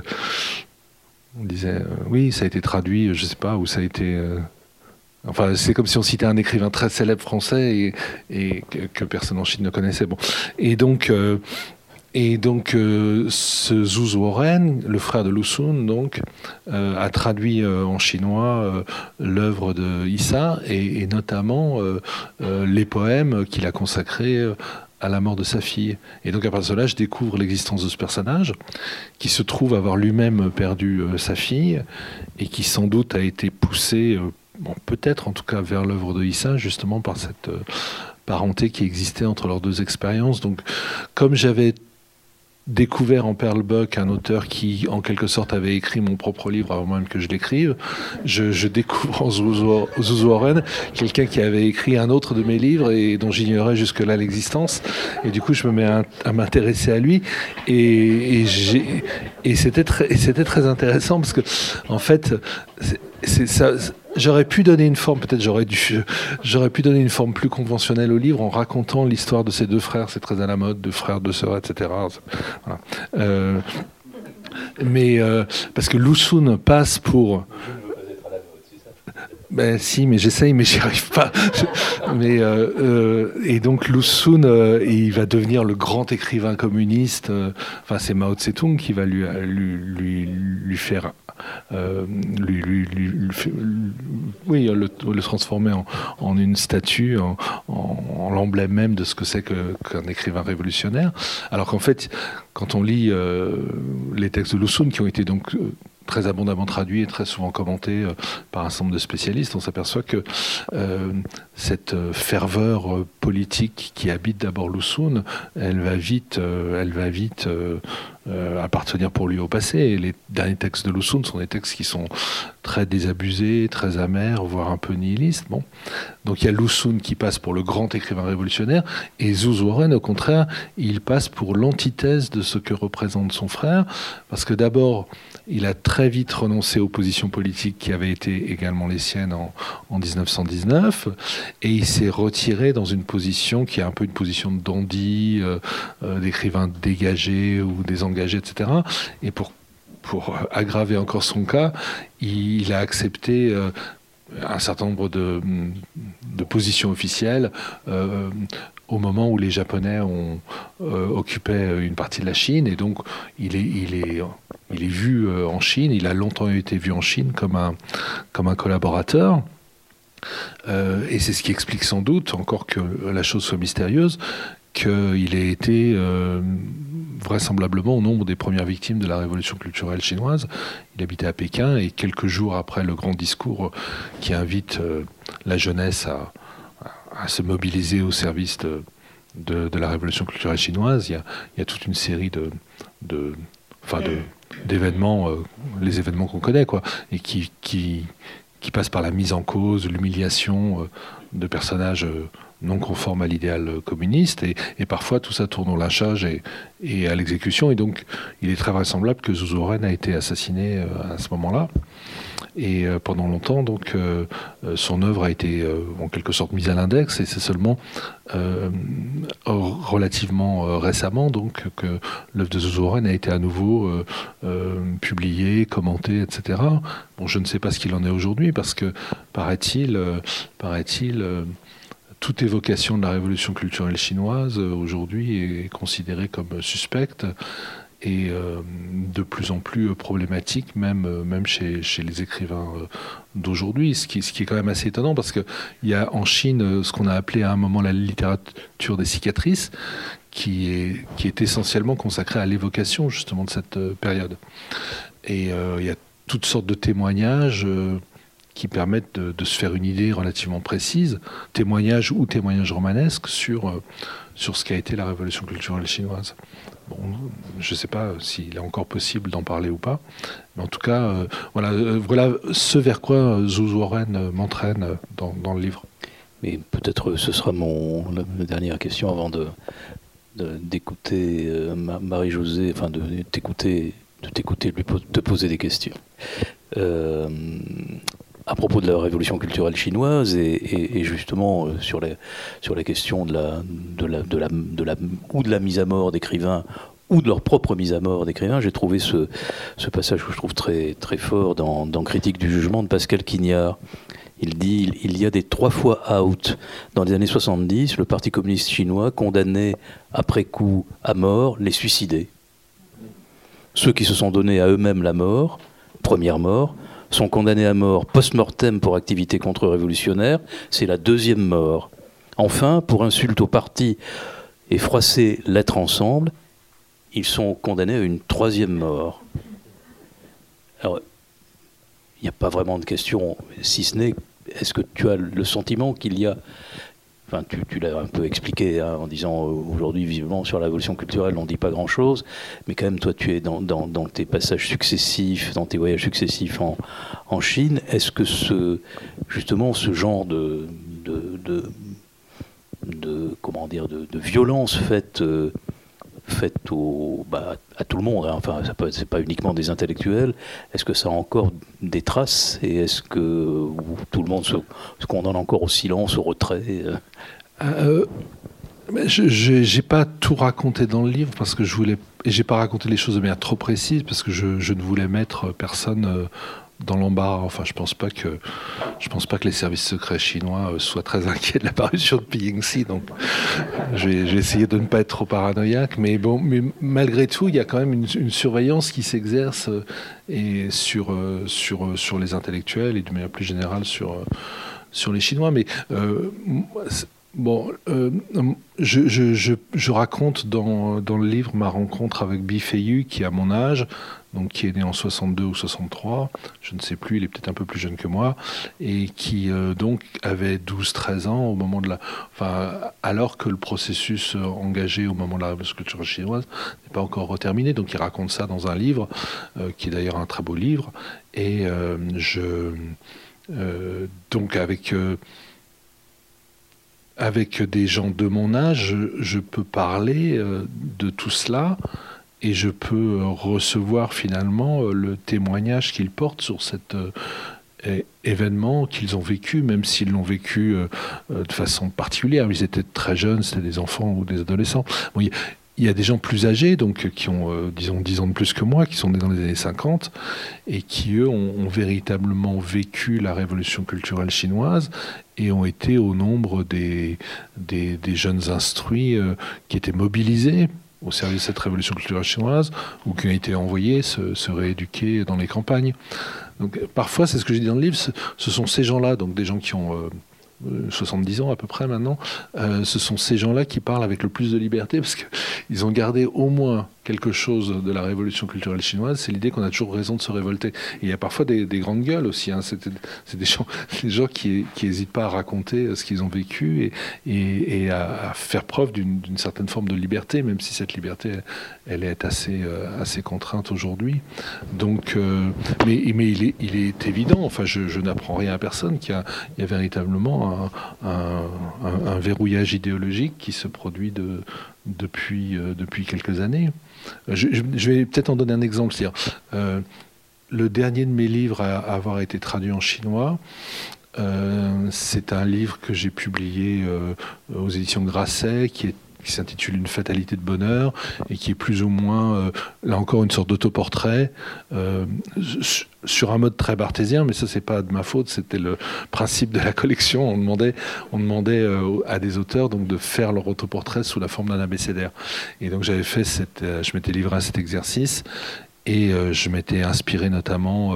Speaker 2: on disait, euh, oui, ça a été traduit, je sais pas, ou ça a été. Enfin, c'est comme si on citait un écrivain très célèbre français et, que, personne en Chine ne connaissait. Bon, et donc et donc, euh, ce Zhu Warren, le frère de Lu Sun, donc, euh, a traduit euh, en chinois l'œuvre de Issa et, notamment les poèmes qu'il a consacrés à la mort de sa fille. Et donc, à partir de là, je découvre l'existence de ce personnage qui se trouve avoir lui-même perdu sa fille et qui sans doute a été poussé, peut-être en tout cas, vers l'œuvre de Issa, justement par cette parenté qui existait entre leurs deux expériences. Donc, comme j'avais découvert en Perlbuck un auteur qui, en quelque sorte, avait écrit mon propre livre avant même que je l'écrive. Je, découvre en Zuzu quelqu'un qui avait écrit un autre de mes livres et dont j'ignorais jusque-là l'existence. Et du coup, je me mets à, m'intéresser à lui. Et, et c'était très, très intéressant parce que, en fait, c'est ça J'aurais pu donner une forme, peut-être j'aurais dû, j'aurais pu donner une forme plus conventionnelle au livre en racontant l'histoire de ces deux frères, c'est très à la mode, deux frères, deux sœurs, etc. Euh, mais euh, parce que Lusun passe pour ben si, mais j'essaye, mais j'y arrive pas. mais euh, et donc Lusun, il va devenir le grand écrivain communiste. enfin, c'est Mao Tse-tung qui va lui, lui, lui, lui faire euh, lui, oui, le, transformer en, une statue, en, l'emblème même de ce que c'est qu'un écrivain révolutionnaire. Alors qu'en fait, quand on lit euh, les textes de Lusun, qui ont été donc euh, très abondamment traduits et très souvent commentés par un certain nombre de spécialistes, on s'aperçoit que cette ferveur politique qui habite d'abord Lusun, elle va vite, elle va vite euh, appartenir pour lui au passé. Les derniers textes de Lusun sont des textes qui sont très désabusés, très amers, voire un peu nihilistes. Bon. Donc il y a Lusun qui passe pour le grand écrivain révolutionnaire, et Zuz Warren, au contraire, il passe pour l'antithèse de ce que représente son frère, parce que d'abord, il a très vite renoncé aux positions politiques qui avaient été également les siennes en, en 1919, et il s'est retiré dans une position qui est un peu une position de dandy, euh, euh, d'écrivain dégagé ou désengagé, etc. Et pour pour aggraver encore son cas, il a accepté euh, un certain nombre de, de positions officielles au moment où les Japonais ont euh, occupé une partie de la Chine. Et donc, il est, vu en Chine. Il a longtemps été vu en Chine comme un, collaborateur. et c'est ce qui explique sans doute, encore que la chose soit mystérieuse, qu'il ait été euh, vraisemblablement au nombre des premières victimes de la révolution culturelle chinoise. Il habitait à Pékin et quelques jours après le grand discours qui invite euh, la jeunesse à, se mobiliser au service de, la révolution culturelle chinoise, il y a, toute une série de, enfin d'événements, euh, les événements qu'on connaît, quoi, et qui, qui, passent par la mise en cause, l'humiliation de personnages non conforme à l'idéal communiste, et, parfois tout ça tourne au lynchage et, à l'exécution, et donc il est très vraisemblable que Zuzou a été assassiné euh, à ce moment-là. Et euh, pendant longtemps, donc, euh, son œuvre a été en quelque sorte mise à l'index, et c'est seulement relativement récemment donc que l'œuvre de Zuzou a été à nouveau publiée, commentée, etc. Bon, je ne sais pas ce qu'il en est aujourd'hui, parce que paraît-il, paraît-il toute évocation de la révolution culturelle chinoise euh, aujourd'hui est considérée comme suspecte et euh, de plus en plus problématique, même, euh, même chez, chez les écrivains d'aujourd'hui, ce qui, est quand même assez étonnant parce qu'il y a en Chine ce qu'on a appelé à un moment la littérature des cicatrices, qui est, qui est essentiellement consacrée à l'évocation justement de cette période. Et il y a toutes sortes de témoignages qui permettent de, se faire une idée relativement précise, témoignage ou témoignage romanesque sur, sur ce qu'a été la révolution culturelle chinoise. Bon, je ne sais pas s'il est encore possible d'en parler ou pas, mais en tout cas, voilà, voilà ce vers quoi Zouz Warren m'entraîne dans, le livre.
Speaker 1: Mais peut-être ce sera mon dernière question avant de, d'écouter euh, Marie-Josée, enfin de t'écouter, de t'écouter, lui te poser des questions. Euh, à propos de la révolution culturelle chinoise et, justement sur, la question de la, mise à mort d'écrivains ou de leur propre mise à mort d'écrivains, j'ai trouvé ce, passage que je trouve très, fort dans Critique du jugement de Pascal Quignard, il dit il y a des trois fois out. Dans les années 70, le Parti communiste chinois condamnait après coup à mort les suicidés. Ceux qui se sont donnés à eux-mêmes la mort, première mort, sont condamnés à mort post-mortem pour activité contre-révolutionnaire, c'est la deuxième mort. Enfin, pour insulte au parti et froisser l'être ensemble, ils sont condamnés à une troisième mort. Alors, il n'y a pas vraiment de question, si ce n'est est-ce que tu as le sentiment qu'il y a Enfin, tu, l'as un peu expliqué hein, en disant euh, aujourd'hui, visiblement, sur la révolution culturelle, on ne dit pas grand-chose, mais quand même, toi, tu es dans, tes passages successifs, dans tes voyages successifs en, Chine. Est-ce que ce, justement, ce genre de, de, comment dire, de, violence faite euh, faite au, bah, à tout le monde, hein. enfin, ça peut, c'est pas uniquement des intellectuels. Est-ce que ça a encore des traces? Et est-ce que tout le monde se, condamne encore au silence, au retrait euh?
Speaker 2: Euh, Je n'ai pas tout raconté dans le livre parce que je voulais, et j'ai pas raconté les choses de manière trop précise parce que je, je ne voulais mettre personne euh, dans l'embarras. Enfin, je pense pas que je pense pas que les services secrets chinois euh, soient très inquiets de l'apparition de Pingxi. Donc, j'ai essayé de ne pas être trop paranoïaque. Mais bon, mais malgré tout, il y a quand même une, surveillance qui s'exerce euh, et sur euh, sur sur les intellectuels et de manière plus générale sur sur les Chinois. Mais Bon, je, je, je, raconte dans, dans, le livre ma rencontre avec Bifeyu, qui a mon âge, donc qui est né en 62 ou 63, je ne sais plus, il est peut-être un peu plus jeune que moi, et qui euh, donc avait 12-13 ans au moment de la, enfin, alors que le processus euh, engagé au moment de la culturelle chinoise n'est pas encore terminé. Donc il raconte ça dans un livre, euh, qui est d'ailleurs un très beau livre, et je, donc avec avec des gens de mon âge, je peux parler de tout cela et je peux recevoir finalement euh, le témoignage qu'ils portent sur cet euh, événement qu'ils ont vécu, même s'ils l'ont vécu euh, de façon particulière. Ils étaient très jeunes, c'était des enfants ou des adolescents. il y a des gens plus âgés, donc qui ont, disons, 10 ans de plus que moi, qui sont nés dans les années 50, et qui, eux, ont, véritablement vécu la révolution culturelle chinoise et ont été au nombre des, jeunes instruits qui étaient mobilisés au service de cette révolution culturelle chinoise ou qui ont été envoyés se, rééduquer dans les campagnes. Donc parfois, c'est ce que j'ai dit dans le livre, ce, sont ces gens-là, donc des gens qui ont euh, 70 ans à peu près maintenant, euh, ce sont ces gens-là qui parlent avec le plus de liberté parce qu'ils ont gardé au moins quelque chose de la révolution culturelle chinoise, c'est l'idée qu'on a toujours raison de se révolter. Il y a parfois des, grandes gueules aussi. Hein. C'est des gens, qui n'hésitent pas à raconter ce qu'ils ont vécu et, à, faire preuve d'une certaine forme de liberté, même si cette liberté, est assez, euh, assez contrainte aujourd'hui. Donc, euh, mais, il, est, évident, enfin, je, n'apprends rien à personne, qu'il y, a véritablement un, un, verrouillage idéologique qui se produit de, depuis, euh, depuis quelques années. Je, vais peut-être en donner un exemple. euh, le dernier de mes livres à, avoir été traduit en chinois, euh, c'est un livre que j'ai publié euh, aux éditions Grasset, qui est qui s'intitule Une fatalité de bonheur et qui est plus ou moins, euh, là encore, une sorte d'autoportrait euh, sur un mode très barthésien, mais ça, c'est pas de ma faute, c'était le principe de la collection. On demandait, on demandait euh, à des auteurs donc, de faire leur autoportrait sous la forme d'un abécédaire. Et donc, j'avais fait cette, je m'étais livré à cet exercice et je m'étais inspiré notamment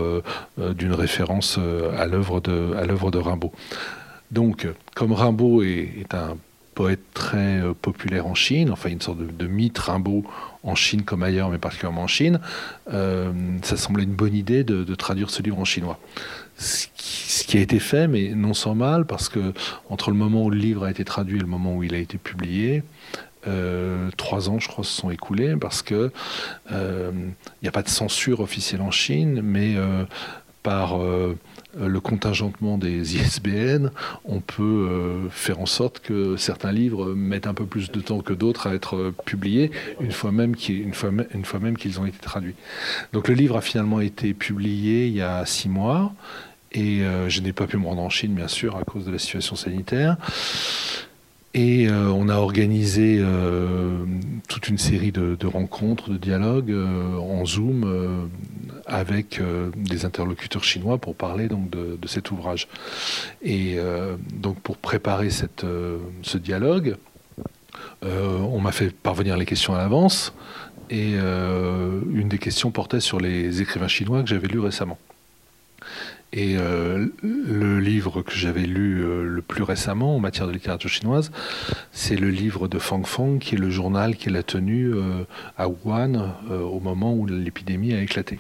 Speaker 2: d'une référence à l'œuvre de, de Rimbaud. Donc, comme Rimbaud est un poète très populaire en Chine, enfin une sorte de, mythe Rimbaud en Chine comme ailleurs, mais particulièrement en Chine. ça semblait une bonne idée de, de traduire ce livre en chinois ce qui, a été fait, mais non sans mal, parce que entre le moment où le livre a été traduit et le moment où il a été publié, euh, trois ans, je crois, se sont écoulés parce que il euh, n'y a pas de censure officielle en Chine, mais euh, par le contingentement des ISBN, on peut faire en sorte que certains livres mettent un peu plus de temps que d'autres à être publiés, une fois même qu'ils ont été traduits. Donc le livre a finalement été publié il y a six mois. Et je n'ai pas pu me rendre en Chine, bien sûr, à cause de la situation sanitaire. Et euh, on a organisé euh, toute une série de, rencontres, de dialogues euh, en Zoom avec des interlocuteurs chinois pour parler donc de, cet ouvrage. Et donc pour préparer cette, ce dialogue, on m'a fait parvenir les questions à l'avance. Et une des questions portait sur les écrivains chinois que j'avais lus récemment. Et euh, le livre que j'avais lu euh, le plus récemment en matière de littérature chinoise, c'est le livre de Fang Fang, qui est le journal qu'elle a tenu euh, à Wuhan au moment où l'épidémie a éclaté.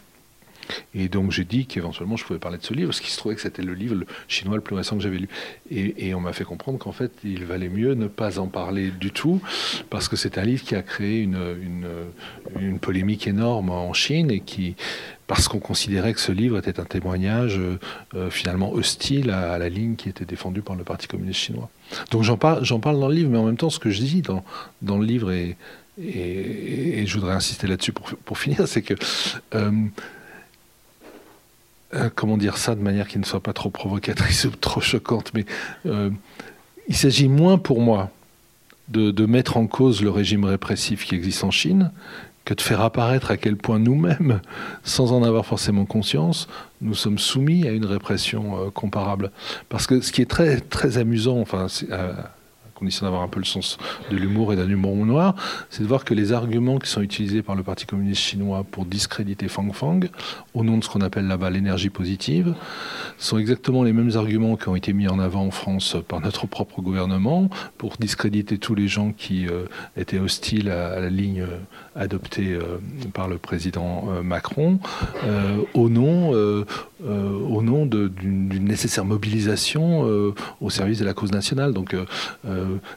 Speaker 2: Et donc j'ai dit qu'éventuellement je pouvais parler de ce livre, parce qu'il se trouvait que c'était le livre chinois le plus récent que j'avais lu. Et, on m'a fait comprendre qu'en fait il valait mieux ne pas en parler du tout, parce que c'est un livre qui a créé une, une, polémique énorme en Chine et qui, parce qu'on considérait que ce livre était un témoignage euh, finalement hostile à, la ligne qui était défendue par le Parti communiste chinois. Donc j'en parle, parle dans le livre, mais en même temps ce que je dis dans, dans le livre, et, et, je voudrais insister là-dessus pour, pour finir, c'est que... Euh, euh, comment dire ça de manière qui ne soit pas trop provocatrice ou trop choquante, mais euh, il s'agit moins pour moi de, mettre en cause le régime répressif qui existe en Chine que de faire apparaître à quel point nous-mêmes, sans en avoir forcément conscience, nous sommes soumis à une répression euh, comparable. Parce que ce qui est très, très amusant, enfin, condition d'avoir un peu le sens de l'humour et d'un humour noir, c'est de voir que les arguments qui sont utilisés par le Parti communiste chinois pour discréditer Fang Fang, au nom de ce qu'on appelle là-bas l'énergie positive, sont exactement les mêmes arguments qui ont été mis en avant en France par notre propre gouvernement pour discréditer tous les gens qui euh, étaient hostiles à, la ligne adoptée euh, par le président Macron, au nom, au nom d'une nécessaire mobilisation au service de la cause nationale. Donc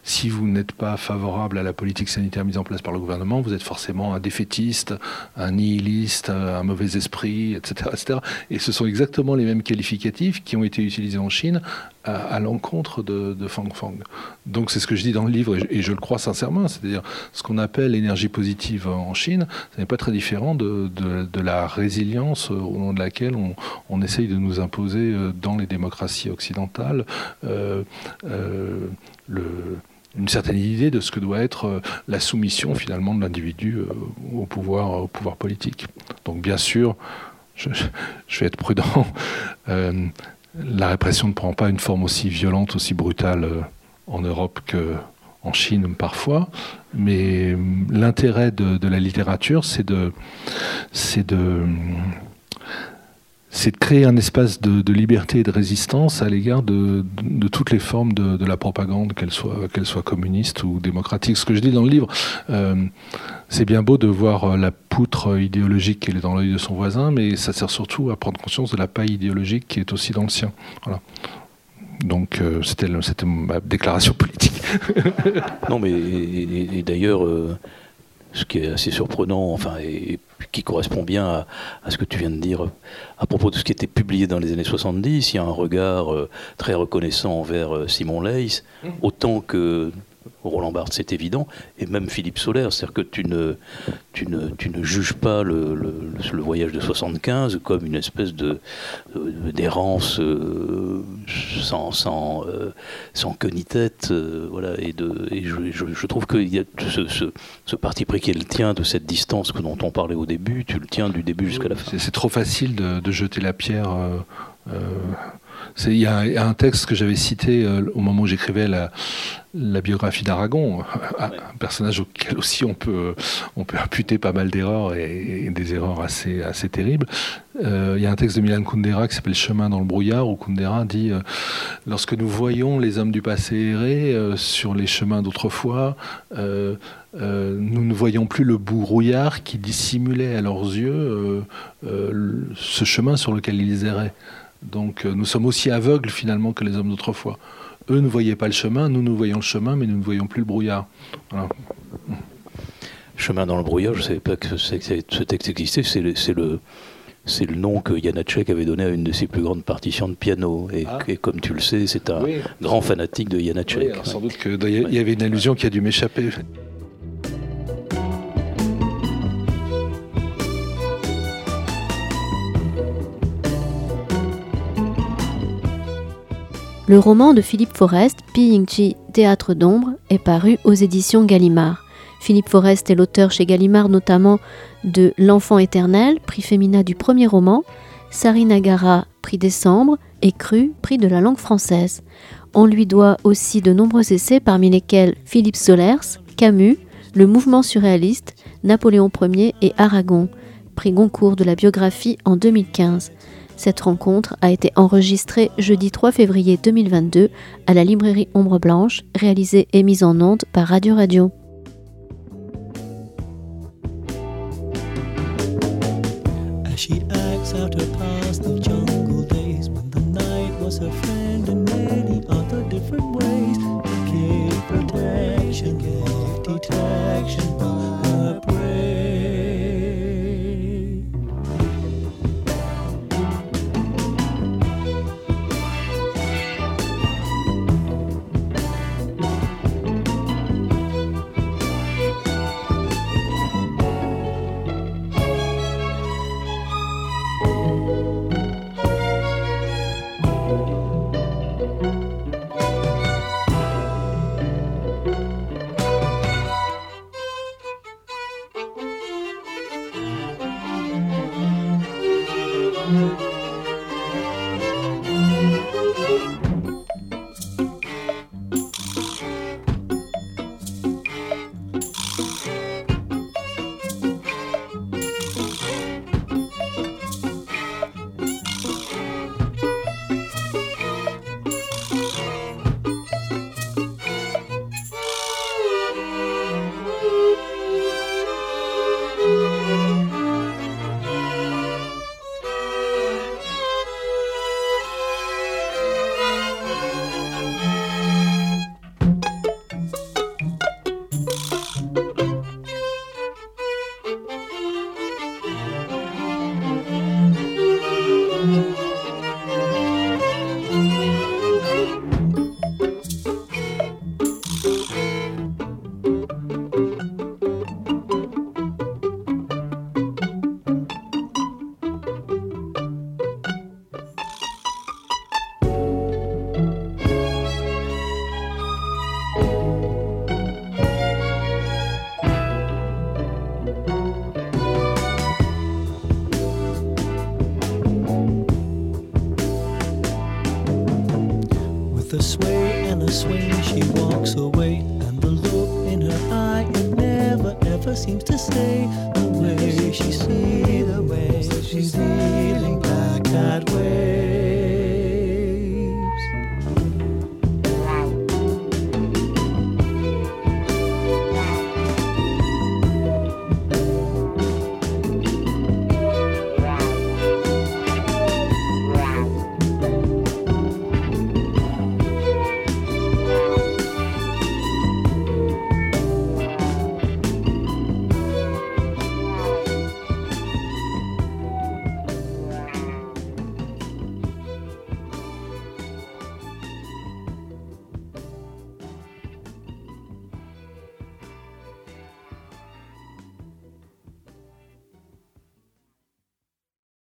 Speaker 2: si vous n'êtes pas favorable à la politique sanitaire mise en place par le gouvernement, vous êtes forcément un défaitiste, un nihiliste, un mauvais esprit, etc. etc. Et ce sont exactement les mêmes qualificatifs qui ont été utilisés en Chine à, l'encontre de, Fang Fang. Donc c'est ce que je dis dans le livre, et je, le crois sincèrement, c'est-à-dire ce qu'on appelle l'énergie positive en Chine, ce n'est pas très différent de, la résilience au nom de laquelle on, essaye de nous imposer euh, dans les démocraties occidentales. Euh, euh, une certaine idée de ce que doit être euh, la soumission finalement de l'individu euh, au pouvoir, au pouvoir politique. Donc bien sûr, je, vais être prudent, euh, la répression ne prend pas une forme aussi violente, aussi brutale en Europe qu'en Chine parfois, mais l'intérêt de, la littérature, c'est de c'est de créer un espace de, liberté et de résistance à l'égard de, toutes les formes de, la propagande, qu'elle soit, communiste ou démocratique. Ce que je dis dans le livre, euh, c'est bien beau de voir euh, la poutre idéologique qui est dans l'œil de son voisin, mais ça sert surtout à prendre conscience de la paille idéologique qui est aussi dans le sien. Voilà. Donc euh, c'était, ma déclaration politique.
Speaker 1: non, mais et, d'ailleurs ce qui est assez surprenant, enfin, et qui correspond bien à, ce que tu viens de dire à propos de ce qui était publié dans les années 70. Il y a un regard euh, très reconnaissant envers euh, Simon Leys, mmh. autant que Roland Barthes, c'est évident, et même Philippe Soler. C'est-à-dire que tu ne, tu, ne, tu ne juges pas le, le, voyage de 75 comme une espèce de, d'errance euh, sans, sans, euh, sans queue ni tête. Euh, voilà, et de, et je, je, trouve qu'il y a ce, ce, parti pris qui est le tien de cette distance que dont on parlait au début, tu le tiens du début jusqu'à la fin.
Speaker 2: C'est, trop facile de, de, jeter la pierre Il y, a un texte que j'avais cité euh, au moment où j'écrivais la, la, biographie d'Aragon, un personnage auquel aussi on peut, on peut imputer pas mal d'erreurs et, des erreurs assez, assez terribles. Euh, il y a un texte de Milan Kundera qui s'appelle Chemin dans le brouillard, où Kundera dit euh, Lorsque nous voyons les hommes du passé errer sur les chemins d'autrefois, nous ne voyons plus le brouillard qui dissimulait à leurs yeux ce chemin sur lequel ils erraient. Donc euh, nous sommes aussi aveugles finalement que les hommes d'autrefois. Eux ne voyaient pas le chemin, nous nous voyons le chemin, mais nous ne voyons plus le brouillard.
Speaker 1: Chemin dans le brouillard, je ne savais pas que ce texte existait, c'est le, nom que Janacek avait donné à une de ses plus grandes partitions de piano. Et, ah. comme tu le sais, c'est un grand fanatique de Janacek.
Speaker 2: Oui, sans doute qu'il y avait une allusion qui a dû m'échapper.
Speaker 3: Le roman de Philippe Forest, Chi Théâtre d'ombre, est paru aux éditions Gallimard. Philippe Forest est l'auteur chez Gallimard notamment de L'enfant éternel, prix Femina du premier roman, Sarinagara, prix Décembre, et Cru, prix de la langue française. On lui doit aussi de nombreux essais parmi lesquels Philippe Solers, Camus, Le mouvement surréaliste, Napoléon Ier et Aragon, prix Goncourt de la biographie en 2015. Cette rencontre a été enregistrée jeudi 3 février 2022 à la librairie Ombre Blanche, réalisée et mise en onde par Radio Radio.